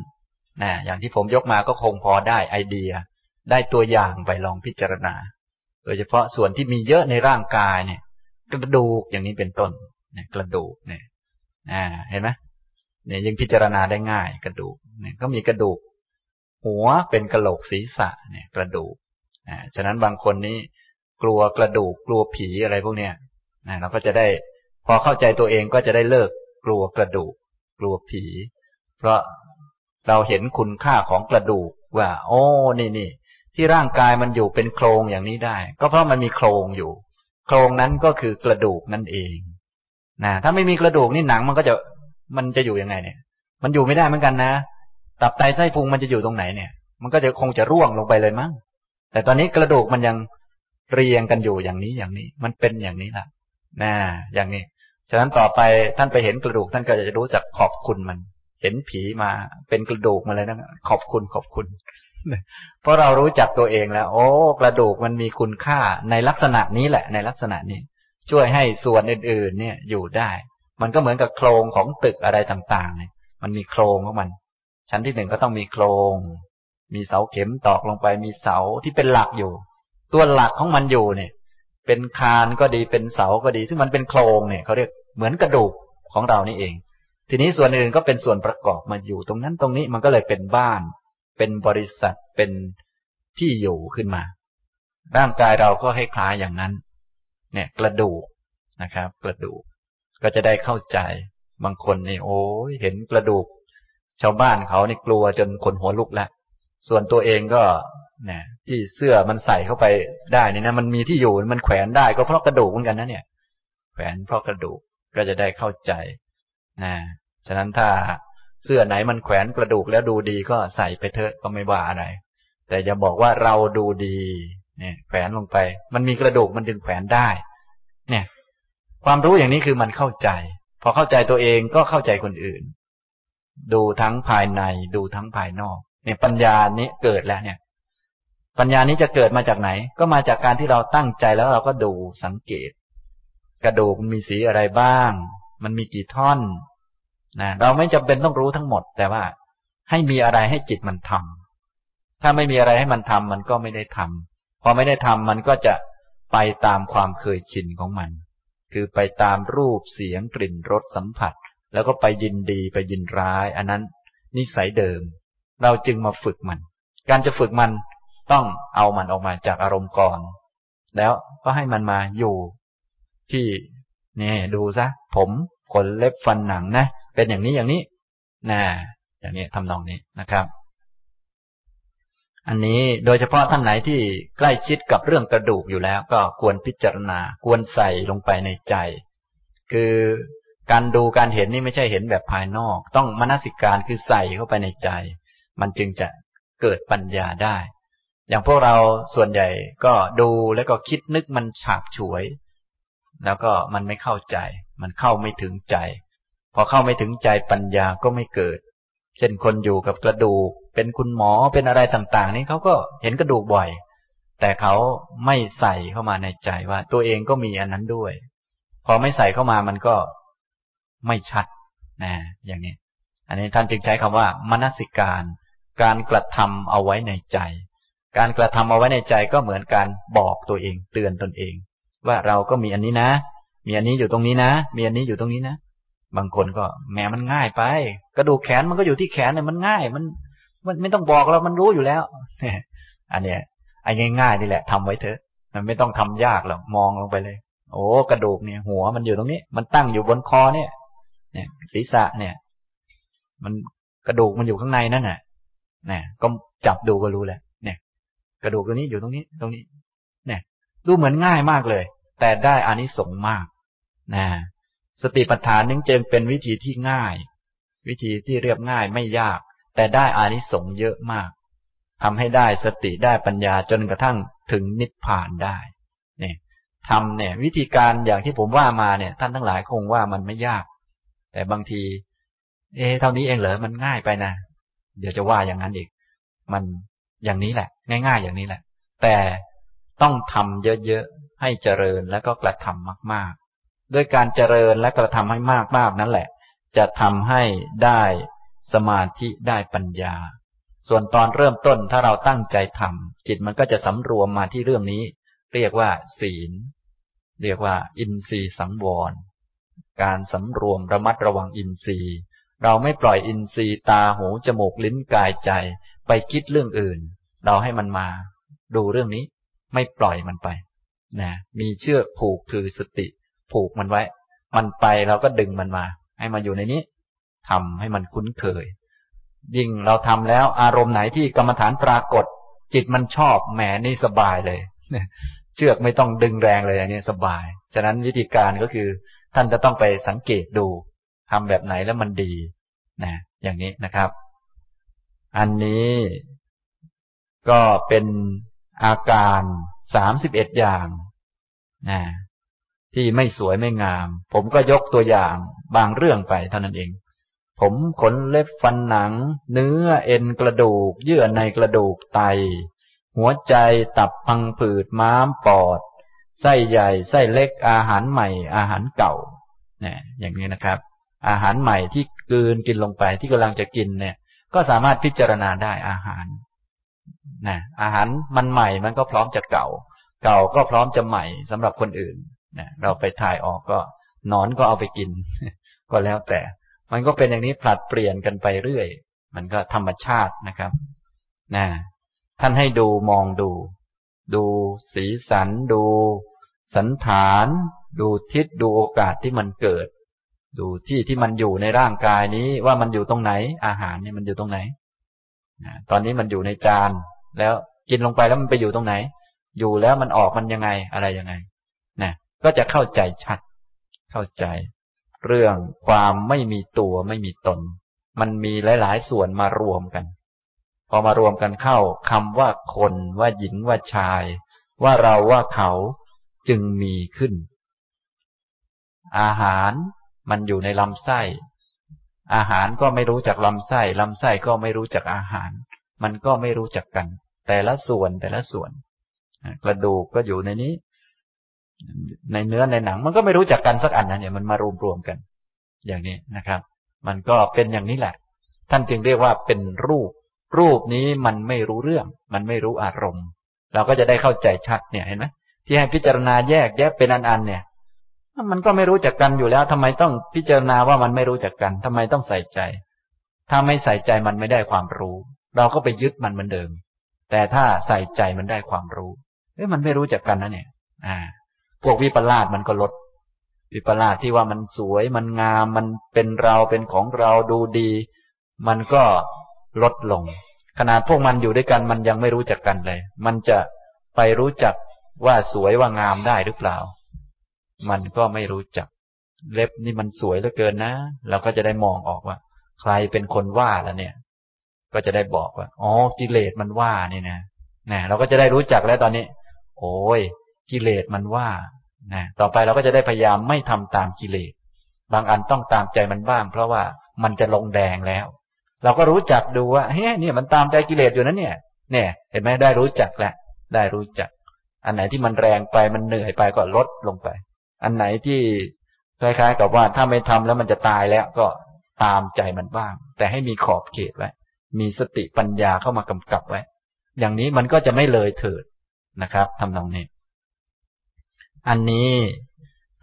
นะอย่างที่ผมยกมาก็คงพอได้ไอเดีย ได้ตัวอย่างไปลองพิจารณา โดยเฉพาะส่วนที่มีเยอะในร่างกายเนี่ย กระดูกอย่างนี้เป็นต้นกระดูกเนี่ยเห็นไหม เนี่ยยังพิจารณาได้ง่ายกระดูกเนี่ยก็มีกระดูก หัวเป็นกระโหลกศีรษะเนี่ยกระดูกอ่าฉะนั้นบางคนนี้กลัวกระดูกกลัวผีอะไรพวกเนี้ยนะเราก็จะได้พอเข้าใจตัวเองก็จะได้เลิกกลัวกระดูก กลัวผี เพราะเราเห็นคุณค่าของกระดูกว่า โอ้นี่นี่ที่ร่างกายมันอยู่เป็นโครงอย่างนี้ได้ ก็เพราะมันมีโครงอยู่ โครงนั้นก็คือกระดูกนั่นเองนะถ้าไม่มีกระดูกนี่หนังมันก็จะ มันจะอยู่ยังไงเนี่ย มันอยู่ไม่ได้เหมือนกันนะ ตับไตไส้พุงมันจะอยู่ตรงไหนเนี่ย มันก็จะคงจะร่วงลงไปเลยมั้ง แต่ตอนนี้กระดูกมันยังเรียงกันอยู่อย่างนี้อย่างนี้ มันเป็นอย่างนี้ละนะอย่างนี้ ฉะนั้นต่อไปท่านไปเห็นกระดูกท่านก็จะรู้จักขอบคุณมัน เห็นผีมาเป็นกระดูกมาเลยนะขอบคุณขอบคุณ เพราะเรารู้จักตัวเองแล้ว โอ้ กระดูกมันมีคุณค่าในลักษณะนี้แหละ ในลักษณะนี้ ช่วยให้ส่วนอื่น ๆ เนี่ยอยู่ได้ มันก็เหมือนกับโครงของตึกอะไรต่างๆเนี่ยมันมีโครงของมัน ชั้นที่หนึ่งก็ต้องมีโครง มีเสาเข็มตอกลงไป มีเสาที่เป็นหลักอยู่ ตัวหลักของมันอยู่เนี่ย เป็นคานก็ดีเป็นเสาก็ดี ซึ่งมันเป็นโครงเนี่ยเขาเรียกเหมือนกระดูกของเรานี่เอง ทีนี้ส่วนอื่นก็เป็นส่วนประกอบมาอยู่ ตรงนั้นตรงนี้มันก็เลยเป็นบ้าน เป็นบริษัทเป็นที่อยู่ขึ้นมา ร่างกายเราก็ให้คล้ายอย่างนั้น เนี่ยกระดูกนะครับ กระดูก ก็จะได้เข้าใจ บางคนนี่โอ้ยเห็นกระดูก ชาวบ้านเขานี่กลัวจนขนหัวลุกแล้วส่วนตัวเองก็เนี่ยที่เสื้อมันใส่เข้าไปได้นี่นะ มันมีที่อยู่มันแขวนได้ก็เพราะกระดูกเหมือนกันนะเนี่ย แขวนเพราะกระดูกก็จะได้เข้าใจนะฉะนั้นถ้าเสื้อไหนมันแขวนกระดูกแล้วดูดีก็ใส่ไปเถอะก็ไม่ว่าอะไร แต่อย่าบอกว่าเราดูดี เนี่ย แขวนลงไป มันมีกระดูกมันดึงแขวนได้ เนี่ย ความรู้อย่างนี้คือมันเข้าใจ พอเข้าใจตัวเองก็เข้าใจคนอื่น ดูทั้งภายในดูทั้งภายนอก เนี่ยปัญญานี้เกิดแล้วเนี่ย ปัญญานี้จะเกิดมาจากไหน ก็มาจากการที่เราตั้งใจแล้วเราก็ดูสังเกต กระดูกมันมีสีอะไรบ้าง มันมีกี่ท่อนนะเราไม่จำเป็นต้องรู้ทั้งหมด แต่ว่า ให้มีอะไรให้จิตมันทำถ้าไม่มีอะไรให้มันทำมันก็ไม่ได้ทำพอไม่ได้ทำมันก็จะไปตามความเคยชินของมัน คือไปตามรูปเสียงกลิ่นรสสัมผัส แล้วก็ไปยินดีไปยินร้าย อันนั้น นิสัยเดิม เราจึงมาฝึกมัน การจะฝึกมันต้องเอามันออกมาจากอารมณ์ก่อน แล้วก็ให้มันมาอยู่ที่นี่ดูซะ ผมขนเล็บฟันหนังนะ เป็นอย่างนี้อย่างนี้นะอย่างนี้ทำนองนี้นะครับ อันนี้โดยเฉพาะท่านไหนที่ใกล้ชิดกับเรื่องกระดูกอยู่แล้ว ก็ควรพิจารณาควรใส่ลงไปในใจ คือการดูการเห็นนี่ไม่ใช่เห็นแบบภายนอก ต้องมนสิการคือใส่เข้าไปในใจ มันจึงจะเกิดปัญญาได้ อย่างพวกเราส่วนใหญ่ก็ดูแล้วก็คิดนึกมันฉาบฉวย แล้วก็มันไม่เข้าใจ มันเข้าไม่ถึงใจ พอเข้าไม่ถึงใจปัญญาก็ไม่เกิด เช่นคนอยู่กับกระดูก เป็นคุณหมอเป็นอะไรต่าง ๆ นี่เขาก็เห็นกระดูกบ่อย แต่เขาไม่ใส่เข้ามาในใจว่า ตัวเองก็มีอันนั้นด้วย พอไม่ใส่เข้ามามันก็ไม่ชัดนะอย่างนี้ อันนี้ท่านจึงใช้คำว่ามนสิการ การกระทำเอาไว้ในใจ การกระทำเอาไว้ในใจก็เหมือนการบอกตัวเอง เตือนตนเอง ว่าเราก็มีอันนี้นะ มีอันนี้อยู่ตรงนี้นะ มีอันนี้อยู่ตรงนี้นะ บางคนก็แหมมันง่ายไป กระดูกแขนมันก็อยู่ที่แขนเนี่ยมันง่าย มัน มันไม่ต้องบอกเรามันรู้อยู่แล้วอันเนี้ยไอ้ง่ายๆนี่แหละทำไว้เถอะ มันไม่ต้องทำยากหรอกมองลงไปเลย โอ้กระดูกเนี่ย หัวมันอยู่ตรงนี้ มันตั้งอยู่บนคอเนี่ย เนี่ยศีรษะเนี่ย มันกระดูกมันอยู่ข้างในนั่นแหละเนี่ยก็จับดูก็รู้แหละเนี่ย กระดูกตัวนี้อยู่ตรงนี้ ตรงนี้ เนี่ย ดูเหมือนง่ายมากเลย แต่ได้อานิสงส์มากนะสติปัฏฐานนึงจึงเป็นวิธีที่ง่าย วิธีที่เรียบง่ายไม่ยาก แต่ได้อานิสงส์เยอะมากทำให้ได้สติได้ปัญญาจนกระทั่งถึงนิพพานได้เนี่ยทำเนี่ย วิธีการอย่างที่ผมว่ามาเนี่ย ท่านทั้งหลายคงว่ามันไม่ยาก แต่บางที เอ๊เท่านี้เองเหรอมันง่ายไปนะ เดี๋ยวจะว่าอย่างนั้นอีก มันอย่างนี้แหละ ง่าย ๆ อย่างนี้แหละ แต่ต้องทำเยอะๆให้เจริญแล้วก็กระทำมาก ๆ ด้วยการเจริญและกระทำให้มากๆนั่นแหละ จะทำให้ได้ สมาธิได้ปัญญา ส่วนตอนเริ่มต้นถ้าเราตั้งใจทำจิตมันก็จะสำรวมมาที่เรื่องนี้ เรียกว่า ศีล เรียกว่า อินทรีย์สังวร การสำรวมระมัดระวังอินทรีย์ เราไม่ปล่อยอินทรีย์ตาหูจมูกลิ้นกายใจ ไปคิดเรื่องอื่น เราให้มันมา ดูเรื่องนี้ ไม่ปล่อยมันไปนะมีเชือกผูกคือสติ ผูกมันไว้ มันไปเราก็ดึงมันมา ให้มาอยู่ในนี้ ทำให้มันคุ้นเคย ยิ่งเราทำแล้วอารมณ์ไหนที่กรรมฐานปรากฏ จิตมันชอบแหมนี่สบายเลยเชือกไม่ต้องดึงแรงเลยอันนี้สบาย ฉะนั้นวิธีการก็คือ ท่านจะต้องไปสังเกตดูทำแบบไหนแล้วมันดีนะอย่างนี้นะครับ อันนี้ก็เป็นอาการสามสิบเอ็ดอย่างนะที่ไม่สวยไม่งาม ผมก็ยกตัวอย่างบางเรื่องไปเท่านั้นเอง ผมขนเล็บฟันหนัง เนื้อเอ็นกระดูก เยื่อในกระดูกไต หัวใจตับพังผืดม้ามปอด ไส้ใหญ่ไส้เล็กอาหารใหม่อาหารเก่าเนี่ยอย่างนี้นะครับ อาหารใหม่ที่กืนกินลงไปที่กำลังจะกินเนี่ย ก็สามารถพิจารณาได้อาหารนะอาหารมันใหม่มันก็พร้อมจะเก่า เก่าก็พร้อมจะใหม่สำหรับคนอื่นนะเราไปถ่ายออกก็นอนก็เอาไปกิน ก็แล้วแต่ มันก็เป็นอย่างนี้ผลัดเปลี่ยนกันไปเรื่อย มันก็ธรรมชาตินะครับนะท่านให้ดูมองดู ดูสีสัน ดู สันฐาน ดูทิศดูโอกาสที่มันเกิด ดูที่ที่มันอยู่ในร่างกายนี้ว่ามันอยู่ตรงไหน อาหารนี่มันอยู่ตรงไหนตอนนี้มันอยู่ในจาน แล้วกินลงไปแล้วมันไปอยู่ตรงไหน อยู่แล้วมันออกมันยังไงอะไรยังไงนะก็จะเข้าใจชัด เข้าใจ เรื่องความไม่มีตัวไม่มีตน มันมีหลาย ๆ ส่วนมารวมกัน พอมารวมกันเข้าคำว่าคนว่าหญิงว่าชาย ว่าเราว่าเขาจึงมีขึ้น อาหารมันอยู่ในลำไส้ อาหารก็ไม่รู้จักลำไส้ลำไส้ก็ไม่รู้จักอาหาร มันก็ไม่รู้จักกัน แต่ละส่วนแต่ละส่วน กระดูกก็อยู่ในนี้ ในเนื้อในหนัง มันก็ไม่รู้จักกันสักอันนะเนี่ยมันมารวมรวมกัน อย่างนี้นะครับ มันก็เป็นอย่างนี้แหละ ท่านจึงเรียกว่าเป็นรูป รูปนี้มันไม่รู้เรื่อง มันไม่รู้อารมณ์ เราก็จะได้เข้าใจชัดเนี่ยเห็นไหมที่ให้พิจารณาแยกแยกเป็นอันๆเนี่ยมันก็ไม่รู้จักกันอยู่แล้วทำไมต้องพิจารณาว่ามันไม่รู้จักกันทำไมต้องใส่ใจ ถ้าไม่ใส่ใจมันไม่ได้ความรู้ เราก็ไปยึดมันเหมือนเดิม แต่ถ้าใส่ใจมันได้ความรู้เอ้ยมันไม่รู้จักกันนะเนี่ย อ่า พวกวิปลาสมันก็ลด วิปลาสที่ว่ามันสวยมันงามมันเป็นเราเป็นของเราดูดี มันก็ลดลง ขนาดพวกมันอยู่ด้วยกันมันยังไม่รู้จักกันเลย มันจะไปรู้จักว่าสวยว่างามได้หรือเปล่า มันก็ไม่รู้จัก เล็บนี่มันสวยเหลือเกินนะ เราก็จะได้มองออกว่า ใครเป็นคนว่าแล้วเนี่ย ก็จะได้บอกว่าอ๋อกิเลสมันว่านี่นะนะเราก็จะได้รู้จักแล้วตอนนี้ โอ้ยกิเลสมันว่า นะต่อไปเราก็จะได้พยายามไม่ทำตามกิเลส บางอันต้องตามใจมันบ้าง เพราะว่ามันจะลงแดงแล้ว เราก็รู้จักดูว่าเฮ้ยเนี่ยมันตามใจกิเลสอยู่นะเนี่ย เนี่ย เห็นไหมได้รู้จักแล้วได้รู้จัก อันไหนที่มันแรงไปมันเหนื่อยไปก็ลดลงไป อันไหนที่คล้ายๆ กับว่าถ้าไม่ทำแล้วมันจะตายแล้วก็ตามใจมันบ้าง แต่ให้มีขอบเขตไว้ มีสติปัญญาเข้ามากำกับไว้ อย่างนี้มันก็จะไม่เลยเถิดนะครับทำนองนี้ อันนี้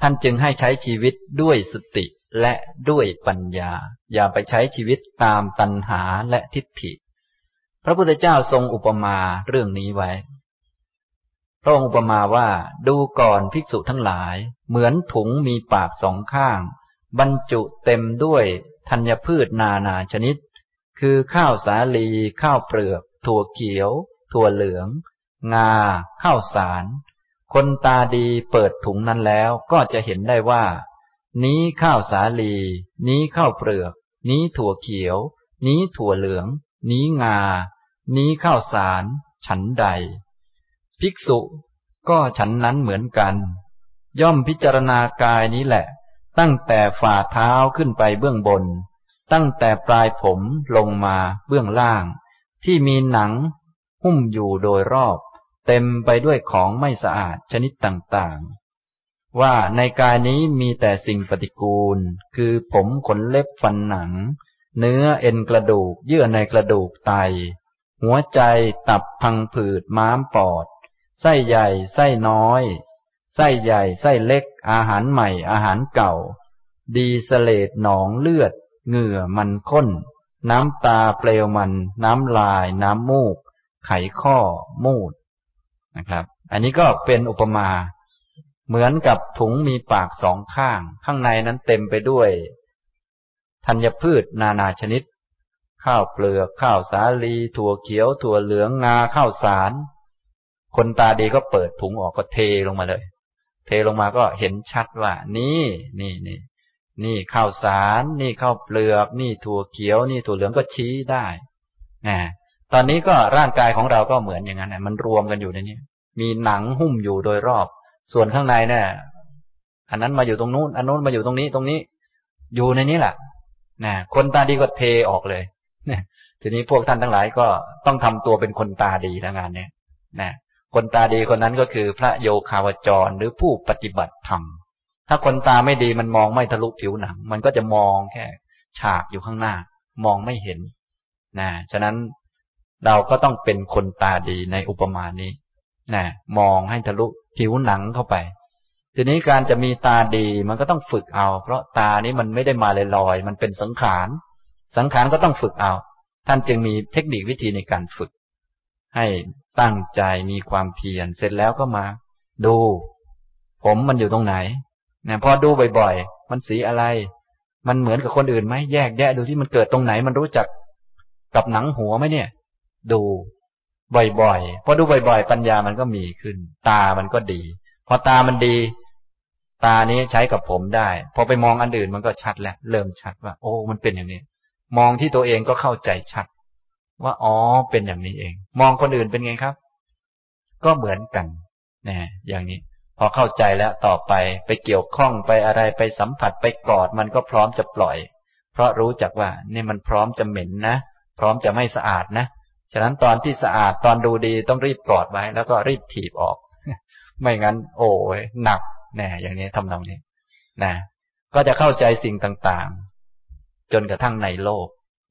ท่านจึงให้ใช้ชีวิตด้วยสติและด้วยปัญญา อย่าไปใช้ชีวิตตามตัณหาและทิฏฐิ พระพุทธเจ้าทรงอุปมาเรื่องนี้ไว้ พระองค์อุปมาว่าดูก่อนภิกษุทั้งหลาย เหมือนถุงมีปากสองข้าง บรรจุเต็มด้วยธัญพืชนานาชนิด คือข้าวสาลี ข้าวเปลือก ถั่วเขียว ถั่วเหลือง งา ข้าวสาร คนตาดีเปิดถุงนั้นแล้วก็จะเห็นได้ว่า นี้ข้าวสาลี นี้ข้าวเปลือก นี้ถั่วเขียว นี้ถั่วเหลือง นี้งา นี้ข้าวสาร ฉันใด ภิกษุก็ฉันนั้นเหมือนกัน ย่อมพิจารณากายนี้แหละ ตั้งแต่ฝ่าเท้าขึ้นไปเบื้องบน ตั้งแต่ปลายผมลงมาเบื้องล่าง ที่มีหนัง หุ้มอยู่โดยรอบ เต็มไปด้วยของไม่สะอาดชนิดต่างๆ ว่าในกายนี้มีแต่สิ่งปฏิกูล คือผมขนเล็บฟันหนัง เนื้อเอ็นกระดูก เยื่อในกระดูกไต หัวใจตับพังผืดม้ามปอด ไส้ใหญ่ ไส้น้อย ไส้ใหญ่ ไส้เล็ก อาหารใหม่อาหารเก่า ดีสเลดหนองเลือด เหงื่อมันข้น น้ำตาเปลวมัน น้ำลาย น้ำมูก ไขข้อ มูด นะครับ อันนี้ก็เป็นอุปมาเหมือนกับถุงมีปากสองข้าง ข้างในนั้นเต็มไปด้วยธัญพืชนานาชนิด ข้าวเปลือก ข้าวสาลี ถั่วเขียว ถั่วเหลืองงาข้าวสาร คนตาดีก็เปิดถุงออกก็เทลงมาเลย เทลงมาก็เห็นชัดว่า นี่นี่นี่นี่ข้าวสาร นี่ข้าวเปลือก นี่ถั่วเขียว นี่ถั่วเหลืองก็ชี้ได้นะ ตอนนี้ก็ร่างกายของเราก็เหมือนอย่างนั้นนะมันรวมกันอยู่ในนี้มีหนังหุ้มอยู่โดยรอบ ส่วนข้างในเนี่ยอันนั้นมาอยู่ตรงนู้นอันนู้นมาอยู่ตรงนี้ตรงนี้ อยู่ในนี้แหละนะคนตาดีก็เทออกเลยนะทีนี้พวกท่านทั้งหลายก็ต้องทำตัวเป็นคนตาดีนะงานเนี้ยนะคนตาดีคนนั้นก็คือพระโยคาวจรหรือผู้ปฏิบัติธรรมถ้าคนตาไม่ดีมันมองไม่ทะลุผิวหนัง มันก็จะมองแค่ ฉากอยู่ข้างหน้า มองไม่เห็นนะฉะนั้น เราก็ต้องเป็นคนตาดีในอุปมานี้นะมองให้ทะลุผิวหนังเข้าไป ทีนี้การจะมีตาดีมันก็ต้องฝึกเอา เพราะตานี้มันไม่ได้มาลอยๆมันเป็นสังขาร สังขารก็ต้องฝึกเอา ท่านจึงมีเทคนิควิธีในการฝึก ให้ตั้งใจมีความเพียรเสร็จแล้วก็มา ดู ผมมันอยู่ตรงไหนนะพอดูบ่อยๆ มันสีอะไร มันเหมือนกับคนอื่นไหมแยกแยะดูที่มันเกิดตรงไหน มันรู้จักกับหนังหัวไหมเนี่ย ดูบ่อยๆพอดูบ่อยๆ ปัญญามันก็มีขึ้น ตามันก็ดี พอตามันดี ตานี้ใช้กับผมได้ พอไปมองอันอื่นมันก็ชัดแล้ว เริ่มชัดว่า โอ้ มันเป็นอย่างนี้ มองที่ตัวเองก็เข้าใจชัด ว่าอ๋อ เป็นอย่างนี้เอง มองคนอื่นเป็นไงครับ ก็เหมือนกันนะอย่างนี้ พอเข้าใจแล้วต่อไปไปเกี่ยวข้องไปอะไรไปสัมผัสไปกอดมันก็พร้อมจะปล่อย เพราะรู้จักว่า นี่มันพร้อมจะเหม็นนะ พร้อมจะไม่สะอาดนะ ฉะนั้นตอนที่สะอาดตอนดูดีต้องรีบกอดไว้ แล้วก็รีบถีบออก ไม่งั้น โอ้ยหนักแน่อย่างนี้ทำนองนี้นะก็จะเข้าใจสิ่งต่างๆ จนกระทั่งในโลก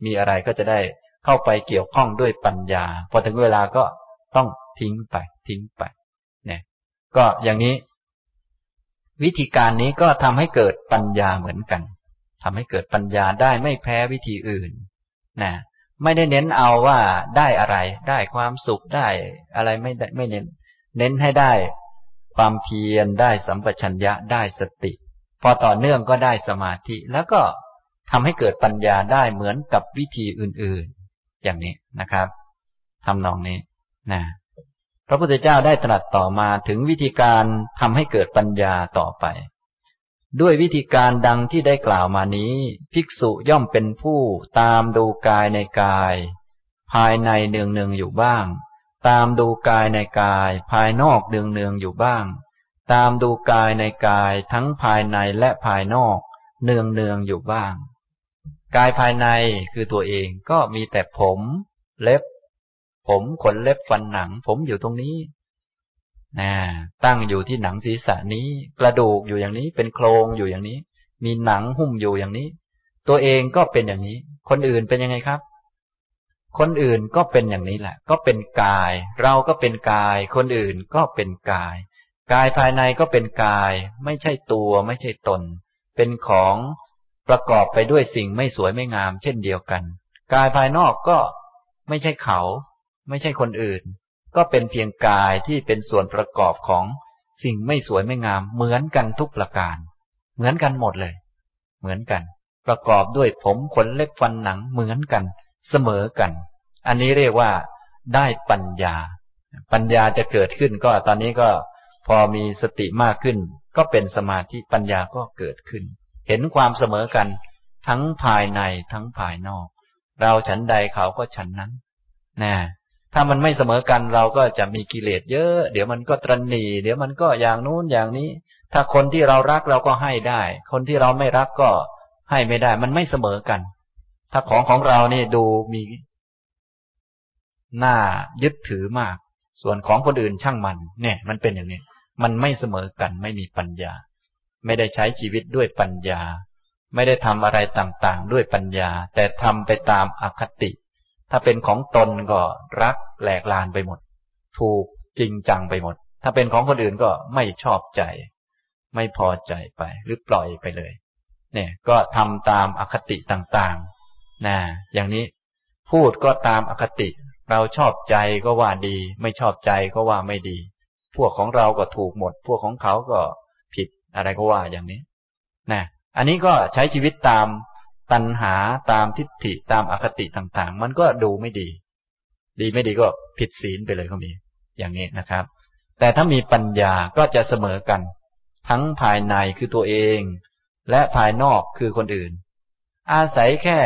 มีอะไรก็จะได้เข้าไปเกี่ยวข้องด้วยปัญญา พอถึงเวลาก็ต้องทิ้งไป ทิ้งไปเนี่ยก็อย่างนี้ วิธีการนี้ก็ทำให้เกิดปัญญาเหมือนกันทำให้เกิดปัญญาได้ไม่แพ้วิธีอื่นนะ ไม่ได้เน้นเอาว่าได้อะไร ได้ความสุขได้อะไรไม่ได้ไม่เน้น เน้นให้ได้ความเพียรได้สัมปชัญญะได้สติ พอต่อเนื่องก็ได้สมาธิ แล้วก็ทำให้เกิดปัญญาได้เหมือนกับวิธีอื่นๆ อย่างนี้นะครับทำนองนี้นะพระพุทธเจ้าได้ตรัสต่อมาถึงวิธีการทำให้เกิดปัญญาต่อไป ด้วยวิธีการดังที่ได้กล่าวมานี้ ภิกษุย่อมเป็นผู้ตามดูกายในกาย ภายในเนืองเนืองอยู่บ้าง ตามดูกายในกาย ภายนอกเนืองเนืองอยู่บ้าง ตามดูกายในกายทั้งภายในและภายนอกเนืองเนืองอยู่บ้าง กายภายในคือตัวเองก็มีแต่ผม เล็บ ผมขนเล็บฟันหนัง ผมอยู่ตรงนี้ นะตั้งอยู่ที่หนังศีรษะนี้ กระดูกอยู่อย่างนี้ เป็นโครงอยู่อย่างนี้ มีหนังหุ้มอยู่อย่างนี้ ตัวเองก็เป็นอย่างนี้ คนอื่นเป็นยังไงครับ คนอื่นก็เป็นอย่างนี้แหละ ก็เป็นกาย เราก็เป็นกาย คนอื่นก็เป็นกาย กายภายในก็เป็นกาย ไม่ใช่ตัว ไม่ใช่ตน เป็นของประกอบไปด้วยสิ่งไม่สวยไม่งาม เช่นเดียวกัน กายภายนอกก็ไม่ใช่เขา ไม่ใช่คนอื่น ก็เป็นเพียงกายที่เป็นส่วนประกอบของสิ่งไม่สวยไม่งาม เหมือนกันทุกประการ เหมือนกันหมดเลย เหมือนกัน ประกอบด้วยผมขนเล็บฟันหนังเหมือนกัน เสมอกัน อันนี้เรียกว่า ได้ปัญญา ปัญญาจะเกิดขึ้นก็ตอนนี้ก็พอมีสติมากขึ้น ก็เป็นสมาธิปัญญาก็เกิดขึ้น เห็นความเสมอกัน ทั้งภายในทั้งภายนอก เราฉันใดเขาก็ฉันนั้นนะ ถ้ามันไม่เสมอกันเราก็จะมีกิเลสเยอะ เดี๋ยวมันก็ตรณีเดี๋ยวมันก็อย่างนู้นอย่างนี้ ถ้าคนที่เรารักเราก็ให้ได้ คนที่เราไม่รักก็ให้ไม่ได้ มันไม่เสมอกัน ถ้าของของเรานี่ดูมีหน้ายึดถือมาก ส่วนของคนอื่นช่างมัน เนี่ย มันเป็นอย่างนี้ มันไม่เสมอกัน ไม่มีปัญญา ไม่ได้ใช้ชีวิตด้วยปัญญา ไม่ได้ทำอะไรต่างๆ ด้วยปัญญา แต่ทำไปตามอคติ ถ้าเป็นของตนก็รักแหลกลานไปหมด ถูกจริงจังไปหมด ถ้าเป็นของคนอื่นก็ไม่ชอบใจ ไม่พอใจไปหรือปล่อยไปเลย เนี่ยก็ทำตามอคติต่างๆนะอย่างนี้พูดก็ตามอคติ เราชอบใจก็ว่าดี ไม่ชอบใจก็ว่าไม่ดี พวกของเราก็ถูกหมด พวกของเขาก็ผิดอะไรก็ว่าอย่างนี้นะอันนี้ก็ใช้ชีวิตตาม ตัณหาตามทิฏฐิตามอคติต่างๆ มันก็ดูไม่ดี ดีไม่ดีก็ผิดศีลไปเลยก็มี อย่างนี้นะครับ แต่ถ้ามีปัญญาก็จะเสมอกัน ทั้งภายในคือตัวเอง และภายนอกคือคนอื่น อาศัยแค่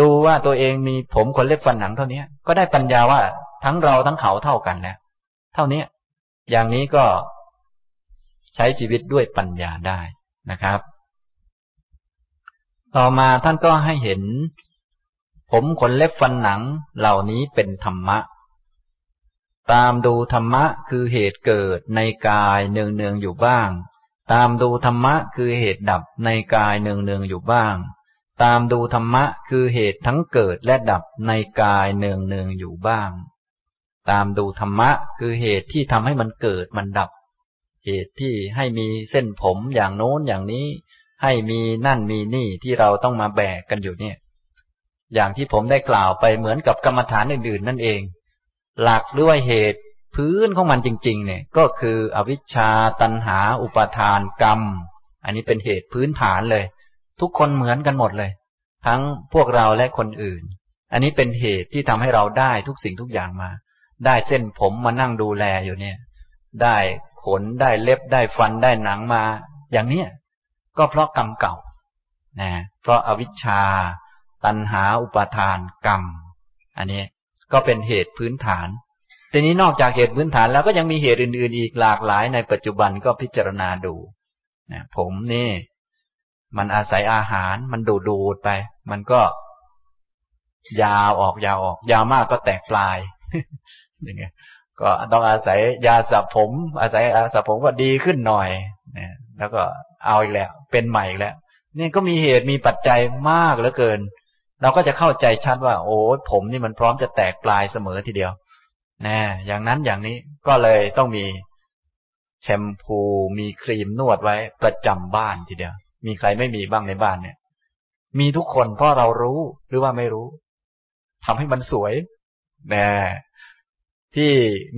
ดูว่าตัวเองมีผมขนเล็บฟันหนังเท่านี้ก็ได้ปัญญาว่าทั้งเราทั้งเขาเท่ากันแล้ว เท่านี้อย่างนี้ก็ใช้ชีวิตด้วยปัญญาได้นะครับ ต่อมาท่านก็ให้เห็น ผมขนเล็บฟันหนังเหล่านี้เป็นธรรมะ ตามดูธรรมะคือเหตุเกิดในกายเนืองเนืองอยู่บ้าง ตามดูธรรมะคือเหตุดับในกายเนืองเนืองอยู่บ้าง ตามดูธรรมะคือเหตุทั้งเกิดและดับในกายเนืองเนืองอยู่บ้าง ตามดูธรรมะคือเหตุที่ทำให้มันเกิดมันดับ เหตุที่ให้มีเส้นผมอย่างโน้นอย่างนี้ ให้มีนั่นมีนี่ที่เราต้องมาแบกกันอยู่เนี่ย อย่างที่ผมได้กล่าวไปเหมือนกับกรรมฐานอื่นๆ นั่นเอง หลักหรือว่าเหตุพื้นของมันจริง ๆ เนี่ย ก็คืออวิชชาตันหา อุปาทานกรรม อันนี้เป็นเหตุพื้นฐานเลย ทุกคนเหมือนกันหมดเลย ทั้งพวกเราและคนอื่น อันนี้เป็นเหตุที่ทำให้เราได้ทุกสิ่งทุกอย่างมา ได้เส้นผมมานั่งดูแลอยู่เนี่ย ได้ขนได้เล็บได้ฟันได้หนังมา อย่างเนี้ย ก็เพราะกรรมเก่านะเพราะอาวิชชา ตัณหาอุปาทานกรรม อันนี้ก็เป็นเหตุพื้นฐาน ทีนี้นอกจากเหตุพื้นฐานแล้วก็ยังมีเหตุอื่นๆ อีกหลากหลายในปัจจุบันก็พิจารณาดูนะผมนี่ มันอาศัยอาหารมันดูดูดไป มันก็ ยาวออกยาวออก ยาวมากก็แตกปลายอย่างเงี้ยก็ต้องอาศัยยาสระผม อาศัยยาสระผมก็ดีขึ้นหน่อย นะแล้วก็เอาอีกแล้ว เป็นใหม่อีกแล้วนี่ก็มีเหตุมีปัจจัยมากเหลือเกิน เราก็จะเข้าใจชัดว่า โอ้ผมนี่มันพร้อมจะแตกปลายเสมอทีเดียวนะอย่างนั้นอย่างนี้ก็เลยต้องมีแชมพูมีครีมนวดไว้ประจำบ้านทีเดียว มีใครไม่มีบ้างในบ้านเนี่ย มีทุกคนเพราะเรารู้หรือว่าไม่รู้ทำให้มันสวยนะ ที่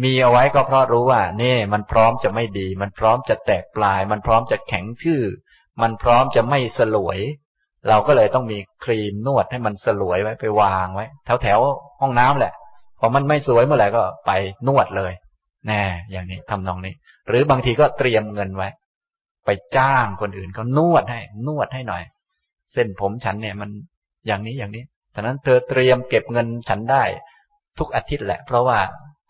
มีเอาไว้ก็เพราะรู้ว่านี่มันพร้อมจะไม่ดี มันพร้อมจะแตกปลาย มันพร้อมจะแข็งชื่อ มันพร้อมจะไม่สลวย เราก็เลยต้องมีครีมนวดให้มันสลวยไว้ไปวางไว้แถวแถวห้องน้ำแหละพอมันไม่สวยเมื่อไหร่ก็ไปนวดเลยแน่อย่างนี้ทำนองนี้ หรือบางทีก็เตรียมเงินไว้ ไปจ้างคนอื่นเขานวดให้ นวดให้หน่อย เส้นผมฉันเนี่ยมันอย่างนี้อย่างนี้ฉะนั้นเธอเตรียมเก็บเงินฉันได้ ทุกอาทิตย์แหละ เพราะว่า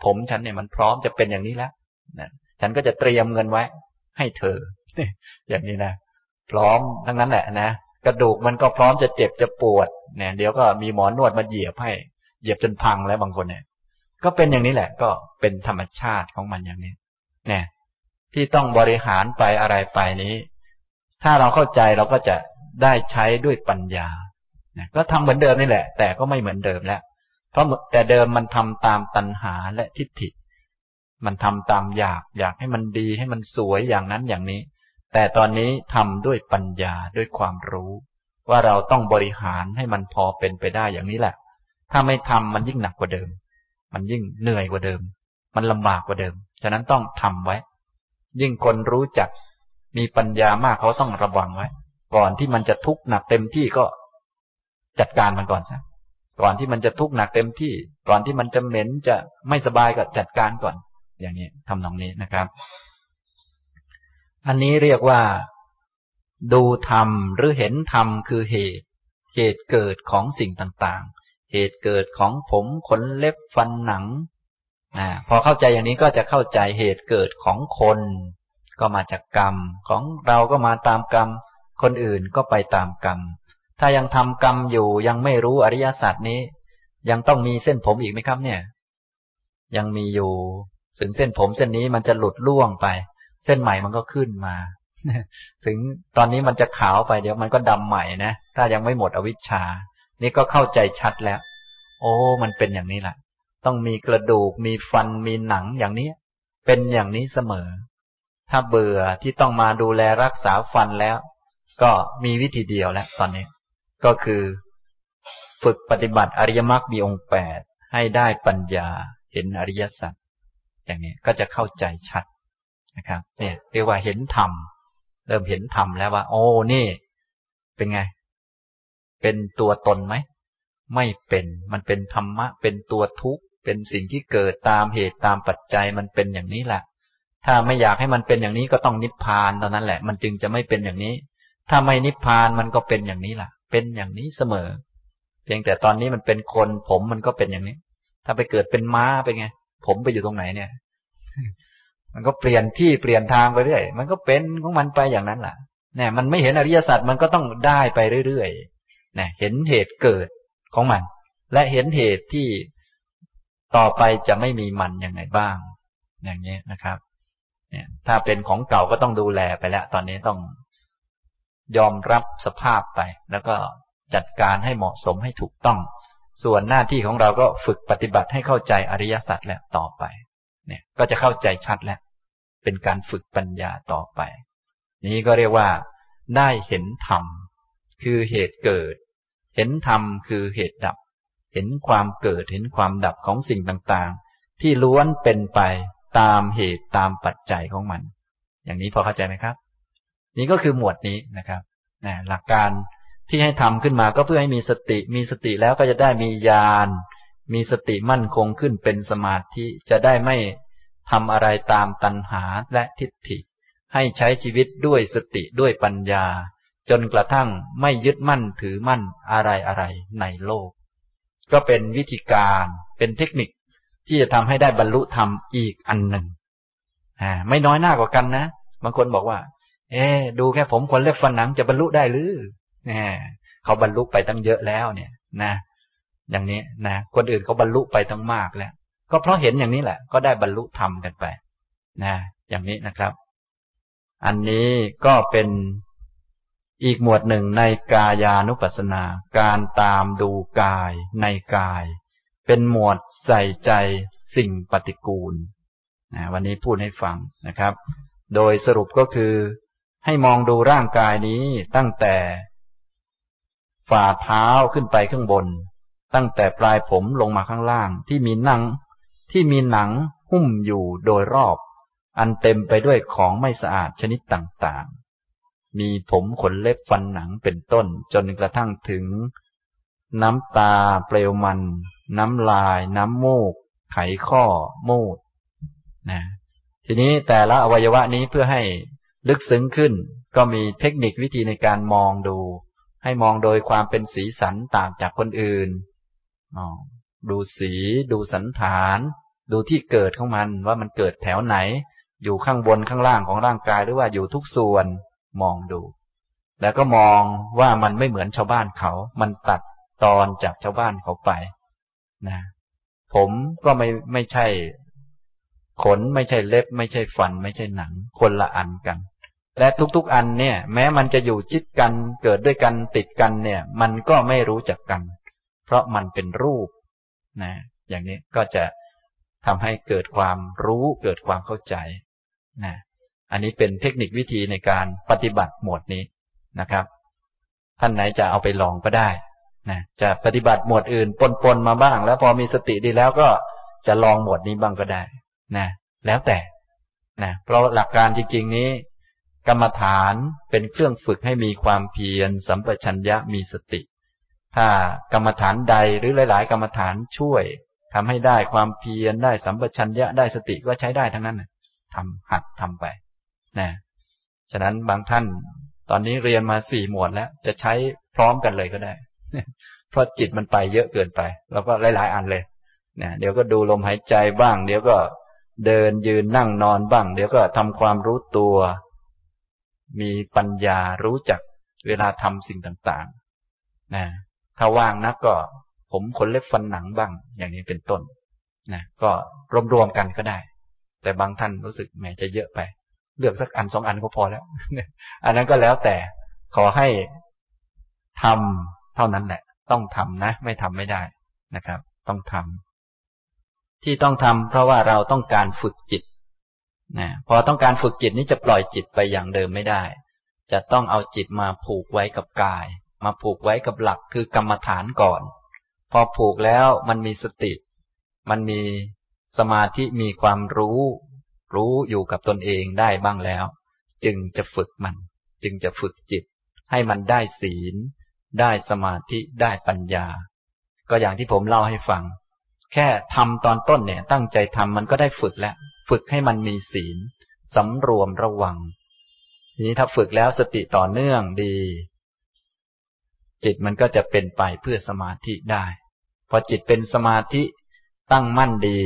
ผมฉันเนี่ยมันพร้อมจะเป็นอย่างนี้แล้วนะฉันก็จะเตรียมเงินไว้ ให้เธออย่างนี้นะพร้อมทั้งนั้นแหละนะกระดูกมันก็พร้อมจะเจ็บจะปวดเนี่ยเดี๋ยวก็มีหมอนวดมาเหยียบให้ เหยียบจนพังแล้วบางคนเนี่ย ก็เป็นอย่างนี้แหละ ก็เป็นธรรมชาติของมันอย่างนี้เนี่ยที่ต้องบริหารไปอะไรไปนี้ ถ้าเราเข้าใจเราก็จะได้ใช้ด้วยปัญญา ก็ทำเหมือนเดิมนี่แหละ แต่ก็ไม่เหมือนเดิมแล้ว เพราะแต่เดิมมันทำตามตัณหาและทิฏฐิ มันทำตามอยาก อยากให้มันดีให้มันสวยอย่างนั้นอย่างนี้ แต่ตอนนี้ทำด้วยปัญญาด้วยความรู้ ว่าเราต้องบริหารให้มันพอเป็นไปได้อย่างนี้แหละ ถ้าไม่ทำมันยิ่งหนักกว่าเดิม มันยิ่งเหนื่อยกว่าเดิม มันลำบากกว่าเดิม ฉะนั้นต้องทำไว้ ยิ่งคนรู้จัก มีปัญญามากเขาต้องระวังไว้ ก่อนที่มันจะทุกข์หนักเต็มที่ก็จัดการมันก่อนซะ ก่อนที่มันจะทุกข์หนักเต็มที่ ก่อนที่มันจะเหม็นจะไม่สบายก็จัดการก่อน อย่างนี้ทำนองนี้นะครับ อันนี้เรียกว่า ดูธรรมหรือเห็นธรรมคือเหตุ เหตุเกิดของสิ่งต่างๆ เหตุเกิดของผมขนเล็บฟันหนังนะพอเข้าใจอย่างนี้ก็จะเข้าใจเหตุเกิดของคน ก็มาจากกรรม ของเราก็มาตามกรรม คนอื่นก็ไปตามกรรม ถ้ายังทำกรรมอยู่ยังไม่รู้อริยสัจนี้ ยังต้องมีเส้นผมอีกไหมครับเนี่ย ยังมีอยู่ถึงเส้นผมเส้นนี้มันจะหลุดล่วงไป เส้นใหม่มันก็ขึ้นมา ถึงตอนนี้มันจะขาวไปเดี๋ยวมันก็ดำใหม่นะถ้ายังไม่หมดอวิชชา นี่ก็เข้าใจชัดแล้ว โอ้ มันเป็นอย่างนี้แหละต้องมีกระดูกมีฟันมีหนังอย่างนี้ เป็นอย่างนี้เสมอ ถ้าเบื่อที่ต้องมาดูแลรักษาฟันแล้ว ก็มีวิธีเดียวแล้วตอนนี้ ก็คือ ฝึกปฏิบัติอริยมรรคมีองค์แปดให้ได้ปัญญาเห็นอริยสัจอย่างนี้ก็จะเข้าใจชัดนะครับ เนี่ยเรียกว่าเห็นธรรม เริ่มเห็นธรรมแล้วว่า โอ้นี่ เป็นไง เป็นตัวตนไหมไม่เป็นมันเป็นธรรมะ เป็นตัวทุกข์ เป็นสิ่งที่เกิดตามเหตุตามปัจจัยมันเป็นอย่างนี้แหละถ้าไม่อยากให้มันเป็นอย่างนี้ก็ต้องนิพพานตอนนั้นแหละ มันจึงจะไม่เป็นอย่างนี้ ถ้าไม่นิพพานมันก็เป็นอย่างนี้แหละ เป็นอย่างนี้เสมอ เพียงแต่ตอนนี้มันเป็นคน ผมมันก็เป็นอย่างนี้ ถ้าไปเกิดเป็นม้าเป็นไง ผมไปอยู่ตรงไหนเนี่ย มันก็เปลี่ยนที่เปลี่ยนทางไปเรื่อยมันก็เป็นของมันไปอย่างนั้นแหละเนี่ยมันไม่เห็นอริยสัจมันก็ต้องได้ไปเรื่อยๆเนี่ยเห็นเหตุเกิดของมัน และเห็นเหตุที่ต่อไปจะไม่มีมันอย่างไรบ้าง อย่างนี้นะครับ เนี่ย ถ้าเป็นของเก่าก็ต้องดูแลไปแล้ว ตอนนี้ต้อง ยอมรับสภาพไป แล้วก็จัดการให้เหมาะสมให้ถูกต้อง ส่วนหน้าที่ของเราก็ฝึกปฏิบัติให้เข้าใจอริยสัจแล้วต่อไป เนี่ยก็จะเข้าใจชัดแล้ว เป็นการฝึกปัญญาต่อไป นี้ก็เรียกว่า ได้เห็นธรรม คือเหตุเกิด เห็นธรรมคือเหตุดับ เห็นความเกิดเห็นความดับของสิ่งต่างๆ ที่ล้วนเป็นไปตามเหตุตามปัจจัยของมัน อย่างนี้พอเข้าใจไหมครับ นี่ก็คือหมวดนี้นะครับนะหลักการที่ให้ทำขึ้นมาก็เพื่อให้มีสติ มีสติแล้วก็จะได้มีญาณ มีสติมั่นคงขึ้นเป็นสมาธิ จะได้ไม่ทำอะไรตามตัณหาและทิฏฐิ ให้ใช้ชีวิตด้วยสติด้วยปัญญา จนกระทั่งไม่ยึดมั่นถือมั่นอะไรอะไรในโลก ก็เป็นวิธีการเป็นเทคนิคที่จะทำให้ได้บรรลุธรรมอีกอันหนึ่ง อ่า ไม่น้อยหน้ากว่ากันนะ บางคนบอกว่า เอ๊ดูแค่ผมคนเล็บฟันหนังจะบรรลุได้หรือเนี่ยเขาบรรลุไปตั้งเยอะแล้วเนี่ย นะ อย่างนี้นะคนอื่นเขาบรรลุไปตั้งมากแล้ว ก็เพราะเห็นอย่างนี้แหละ ก็ได้บรรลุธรรมกันไปนะอย่างนี้นะครับ อันนี้ก็เป็นอีกหมวดหนึ่งในกายานุปัสสนา การตามดูกายในกาย เป็นหมวดใส่ใจสิ่งปฏิกูลนะวันนี้พูดให้ฟังนะครับ โดยสรุปก็คือ ให้มองดูร่างกายนี้ตั้งแต่ ฝ่าเท้าขึ้นไปข้างบน ตั้งแต่ปลายผมลงมาข้างล่างที่มีหนัง ที่มีหนังหุ้มอยู่โดยรอบ อันเต็มไปด้วยของไม่สะอาดชนิดต่างๆ มีผมขนเล็บฟันหนังเป็นต้นจนกระทั่งถึง น้ำตา เปลวมัน น้ำลาย น้ำมูก ไขข้อ มูดนะทีนี้แต่ละอวัยวะนี้เพื่อให้ ลึกซึ้งขึ้น ก็มีเทคนิควิธีในการมองดู ให้มองโดยความเป็นสีสันต่างจากคนอื่นดูสี ดูสันฐาน ดูที่เกิดของมันว่ามันเกิดแถวไหน อยู่ข้างบนข้างล่างของร่างกายหรือว่าอยู่ทุกส่วนมองดู แล้วก็มองว่ามันไม่เหมือนชาวบ้านเขา มันตัดตอนจากชาวบ้านเขาไปนะผมก็ไม่ไม่ใช่ ขนไม่ใช่เล็บ ไม่ใช่ฟัน ไม่ใช่หนัง คนละอันกัน และทุกๆอันเนี่ย แม้มันจะอยู่ชิดกันเกิดด้วยกันติดกันเนี่ย มันก็ไม่รู้จักกัน เพราะมันเป็นรูปนะ อย่างนี้ก็จะทำให้เกิดความรู้เกิดความเข้าใจนะอันนี้เป็นเทคนิควิธีในการปฏิบัติหมวดนี้นะครับ ท่านไหนจะเอาไปลองก็ได้นะจะปฏิบัติหมวดอื่นปนๆมาบ้าง แล้วพอมีสติดีแล้วก็จะลองหมวดนี้บ้างก็ได้นะแล้วแต่นะเพราะหลักการจริง ๆ นี้ กรรมฐานเป็นเครื่องฝึกให้มีความเพียรสัมปชัญญะมีสติ ถ้ากรรมฐานใดหรือหลาย ๆ กรรมฐานช่วยทำให้ได้ความเพียรได้สัมปชัญญะได้สติก็ใช้ได้ทั้งนั้นทำหัดทำไปนะฉะนั้นบางท่านตอนนี้เรียนมาสี่หมวดแล้ว จะใช้พร้อมกันเลยก็ได้ เพราะจิตมันไปเยอะเกินไปแล้วก็หลาย ๆ อันเลยนะเดี๋ยวก็ดูลมหายใจบ้าง เดี๋ยวก็เดินยืนนั่งนอนบ้าง เดี๋ยวก็ทำความรู้ตัว มีปัญญารู้จักเวลาทำสิ่งต่างๆนะถ้าว่างนักก็ผมขนเล็บฟันหนังบ้าง อย่างนี้เป็นต้นนะก็รวมๆกันก็ได้ แต่บางท่านรู้สึกแหมจะเยอะไป เลือกสักอันสองอันก็พอแล้ว อันนั้นก็แล้วแต่ขอให้ทำเท่านั้นแหละ ต้องทำนะ ไม่ทำไม่ได้นะครับ ต้องทำที่ต้องทำเพราะว่าเราต้องการฝึกจิต นะพอต้องการฝึกจิตนี้จะปล่อยจิตไปอย่างเดิมไม่ได้ จะต้องเอาจิตมาผูกไว้กับกาย มาผูกไว้กับหลักคือกรรมฐานก่อน พอผูกแล้วมันมีสติ มันมีสมาธิมีความรู้ รู้อยู่กับตนเองได้บ้างแล้ว จึงจะฝึกมัน จึงจะฝึกจิต ให้มันได้ศีล ได้สมาธิได้ปัญญา ก็อย่างที่ผมเล่าให้ฟัง แค่ทำตอนต้นเนี่ย ตั้งใจทำมันก็ได้ฝึกแล้ว ฝึกให้มันมีศีลสำรวมระวัง ทีนี้ถ้าฝึกแล้วสติต่อเนื่องดี จิตมันก็จะเป็นไปเพื่อสมาธิได้ พอจิตเป็นสมาธิตั้งมั่นดี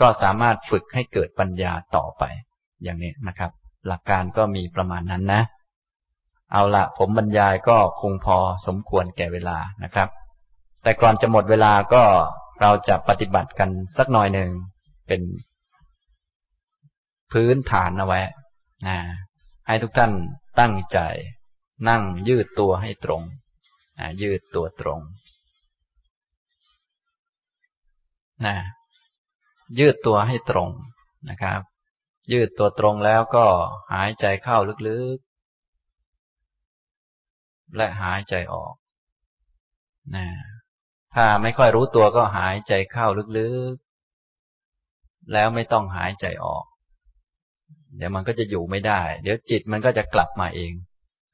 ก็สามารถฝึกให้เกิดปัญญาต่อไป อย่างนี้นะครับ หลักการก็มีประมาณนั้นนะ เอาละผมบรรยายก็คงพอสมควรแก่เวลานะครับ แต่ก่อนจะหมดเวลาก็เราจะปฏิบัติกันสักหน่อยหนึ่งเป็น พื้นฐานเอาไว้นะให้ทุกท่านตั้งใจ นั่งยืดตัวให้ตรงนะยืดตัวตรงนะยืดตัวให้ตรงนะครับ ยืดตัวตรงแล้วก็หายใจเข้าลึกๆ และหายใจออกนะถ้าไม่ค่อยรู้ตัวก็หายใจเข้าลึกๆ แล้วไม่ต้องหายใจออก เดี๋ยวมันก็จะอยู่ไม่ได้ เดี๋ยวจิตมันก็จะกลับมาเอง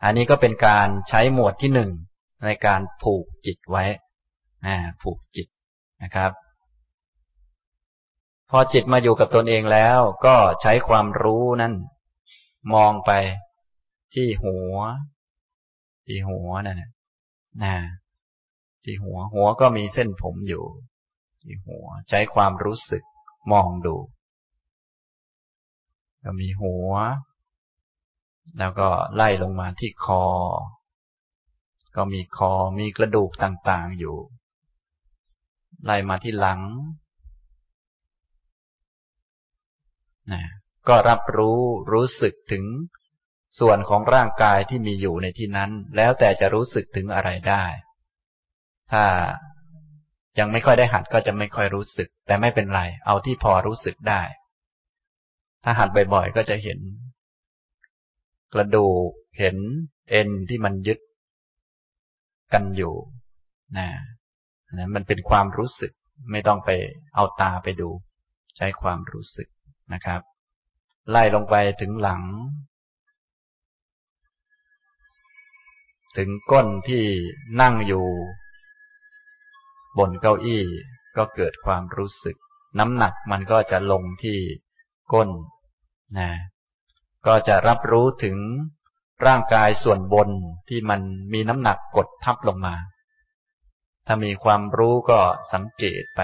อันนี้ก็เป็นการใช้หมวดที่หนึ่งในการผูกจิตไว้ผูกจิตนะครับ พอจิตมาอยู่กับตนเองแล้วก็ใช้ความรู้นั้นมองไปที่หัว ที่หัวนั่นนะที่หัว หัวก็มีเส้นผมอยู่ ที่หัว ใช้ความรู้สึกมองดู ก็มีหัว แล้วก็ไล่ลงมาที่คอ ก็มีคอมีกระดูกต่างๆอยู่ ไล่มาที่หลังนะก็รับรู้รู้สึกถึงส่วนของร่างกายที่มีอยู่ในที่นั้น แล้วแต่จะรู้สึกถึงอะไรได้ ถ้ายังไม่ค่อยได้หัดก็จะไม่ค่อยรู้สึก แต่ไม่เป็นไร เอาที่พอรู้สึกได้ ถ้าหัดบ่อยๆ ก็จะเห็น กระดูกเห็นเอ็นที่มันยึดกันอยู่นะนะมันเป็นความรู้สึกไม่ต้องไปเอาตาไปดู ใช้ความรู้สึกนะครับ ไล่ลงไปถึงหลัง ถึงก้นที่นั่งอยู่ บนเก้าอี้ก็เกิดความรู้สึก น้ำหนักมันก็จะลงที่ก้น นะก็จะรับรู้ถึงร่างกายส่วนบนที่มันมีน้ำหนักกดทับลงมา ถ้ามีความรู้ก็สังเกตไป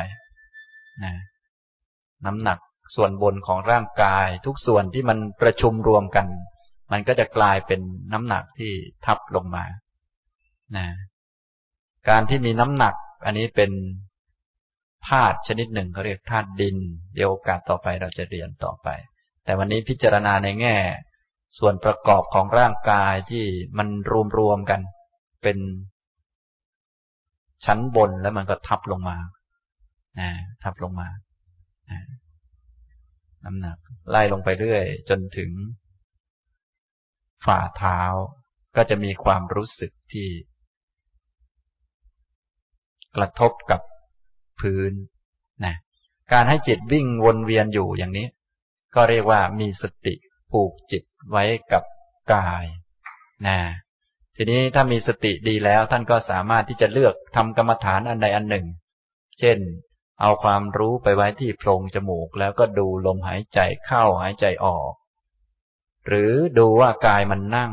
นะน้ำหนักส่วนบนของร่างกาย ทุกส่วนที่มันประชุมรวมกัน มันก็จะกลายเป็นน้ำหนักที่ทับลงมานะการที่มีน้ำหนัก อันนี้เป็นธาตุชนิดหนึ่งเขาเรียกธาตุดิน เดี๋ยวโอกาสต่อไปเราจะเรียนต่อไป แต่วันนี้พิจารณาในแง่ ส่วนประกอบของร่างกายที่มันรวมรวมกัน เป็นชั้นบนแล้วมันก็ทับลงมานะทับลงมานะน้ำหนักไล่ลงไปเรื่อย จนถึง ฝ่าเท้า ก็จะมีความรู้สึกที่ กระทบกับพื้นนะการให้จิตวิ่งวนเวียนอยู่อย่างนี้ ก็เรียกว่ามีสติผูกจิตไว้กับกายนะทีนี้ถ้ามีสติดีแล้วท่านก็สามารถที่จะเลือกทำกรรมฐานอันใดอันหนึ่ง เช่น เอาความรู้ไปไว้ที่โพรงจมูก แล้วก็ดูลมหายใจเข้าหายใจออก หรือดูว่ากายมันนั่ง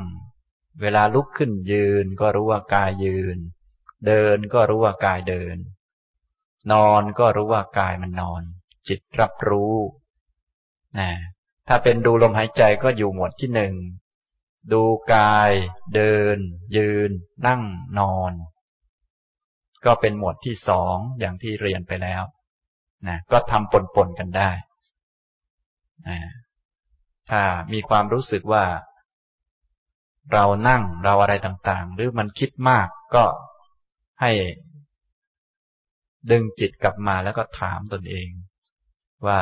เวลาลุกขึ้นยืนก็รู้ว่ากายยืน เดินก็รู้ว่ากายเดิน นอนก็รู้ว่ากายมันนอน จิตรับรู้ นะถ้าเป็นดูลมหายใจก็อยู่หมวดที่หนึ่งดูกาย เดิน ยืน นั่งนอน ก็เป็นหมวดที่สองอย่างที่เรียนไปแล้วนะก็ทำปนๆกันได้นะถ้ามีความรู้สึกว่า เรานั่งเราอะไรต่าง ๆ หรือมันคิดมากก็ให้ ดึงจิตกลับมาแล้วก็ถามตนเอง ว่า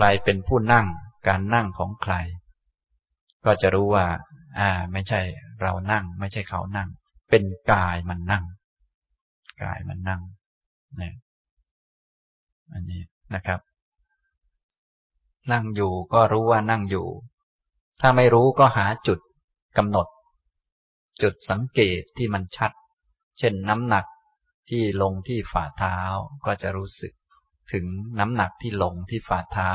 ใครเป็นผู้นั่งการนั่งของใคร ก็จะรู้ว่า อ่า ไม่ใช่เรานั่ง ไม่ใช่เขานั่ง เป็นกายมันนั่ง กายมันนั่งเนี่ยอันนี้นะครับ นั่งอยู่ก็รู้ว่านั่งอยู่ ถ้าไม่รู้ก็หาจุดกำหนด จุดสังเกตที่มันชัด เช่นน้ำหนักที่ลงที่ฝ่าเท้าก็จะรู้สึก ถึงน้ำหนักที่ลงที่ฝ่าเท้า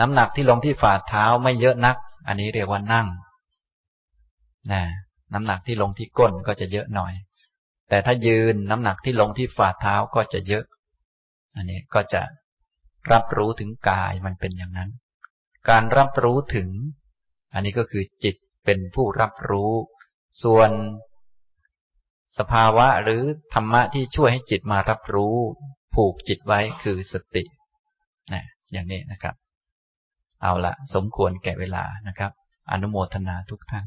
น้ำหนักที่ลงที่ฝ่าเท้าไม่เยอะนัก อันนี้เรียกว่านั่งนะน้ำหนักที่ลงที่ก้นก็จะเยอะหน่อย แต่ถ้ายืนน้ำหนักที่ลงที่ฝ่าเท้าก็จะเยอะ อันนี้ก็จะรับรู้ถึงกายมันเป็นอย่างนั้น การรับรู้ถึง อันนี้ก็คือจิตเป็นผู้รับรู้ ส่วนสภาวะหรือธรรมะที่ช่วยให้จิตมารับรู้ ผูกจิตไว้คือสตินะอย่างนี้นะครับ เอาละสมควรแก่เวลานะครับ อนุโมทนาทุกท่าน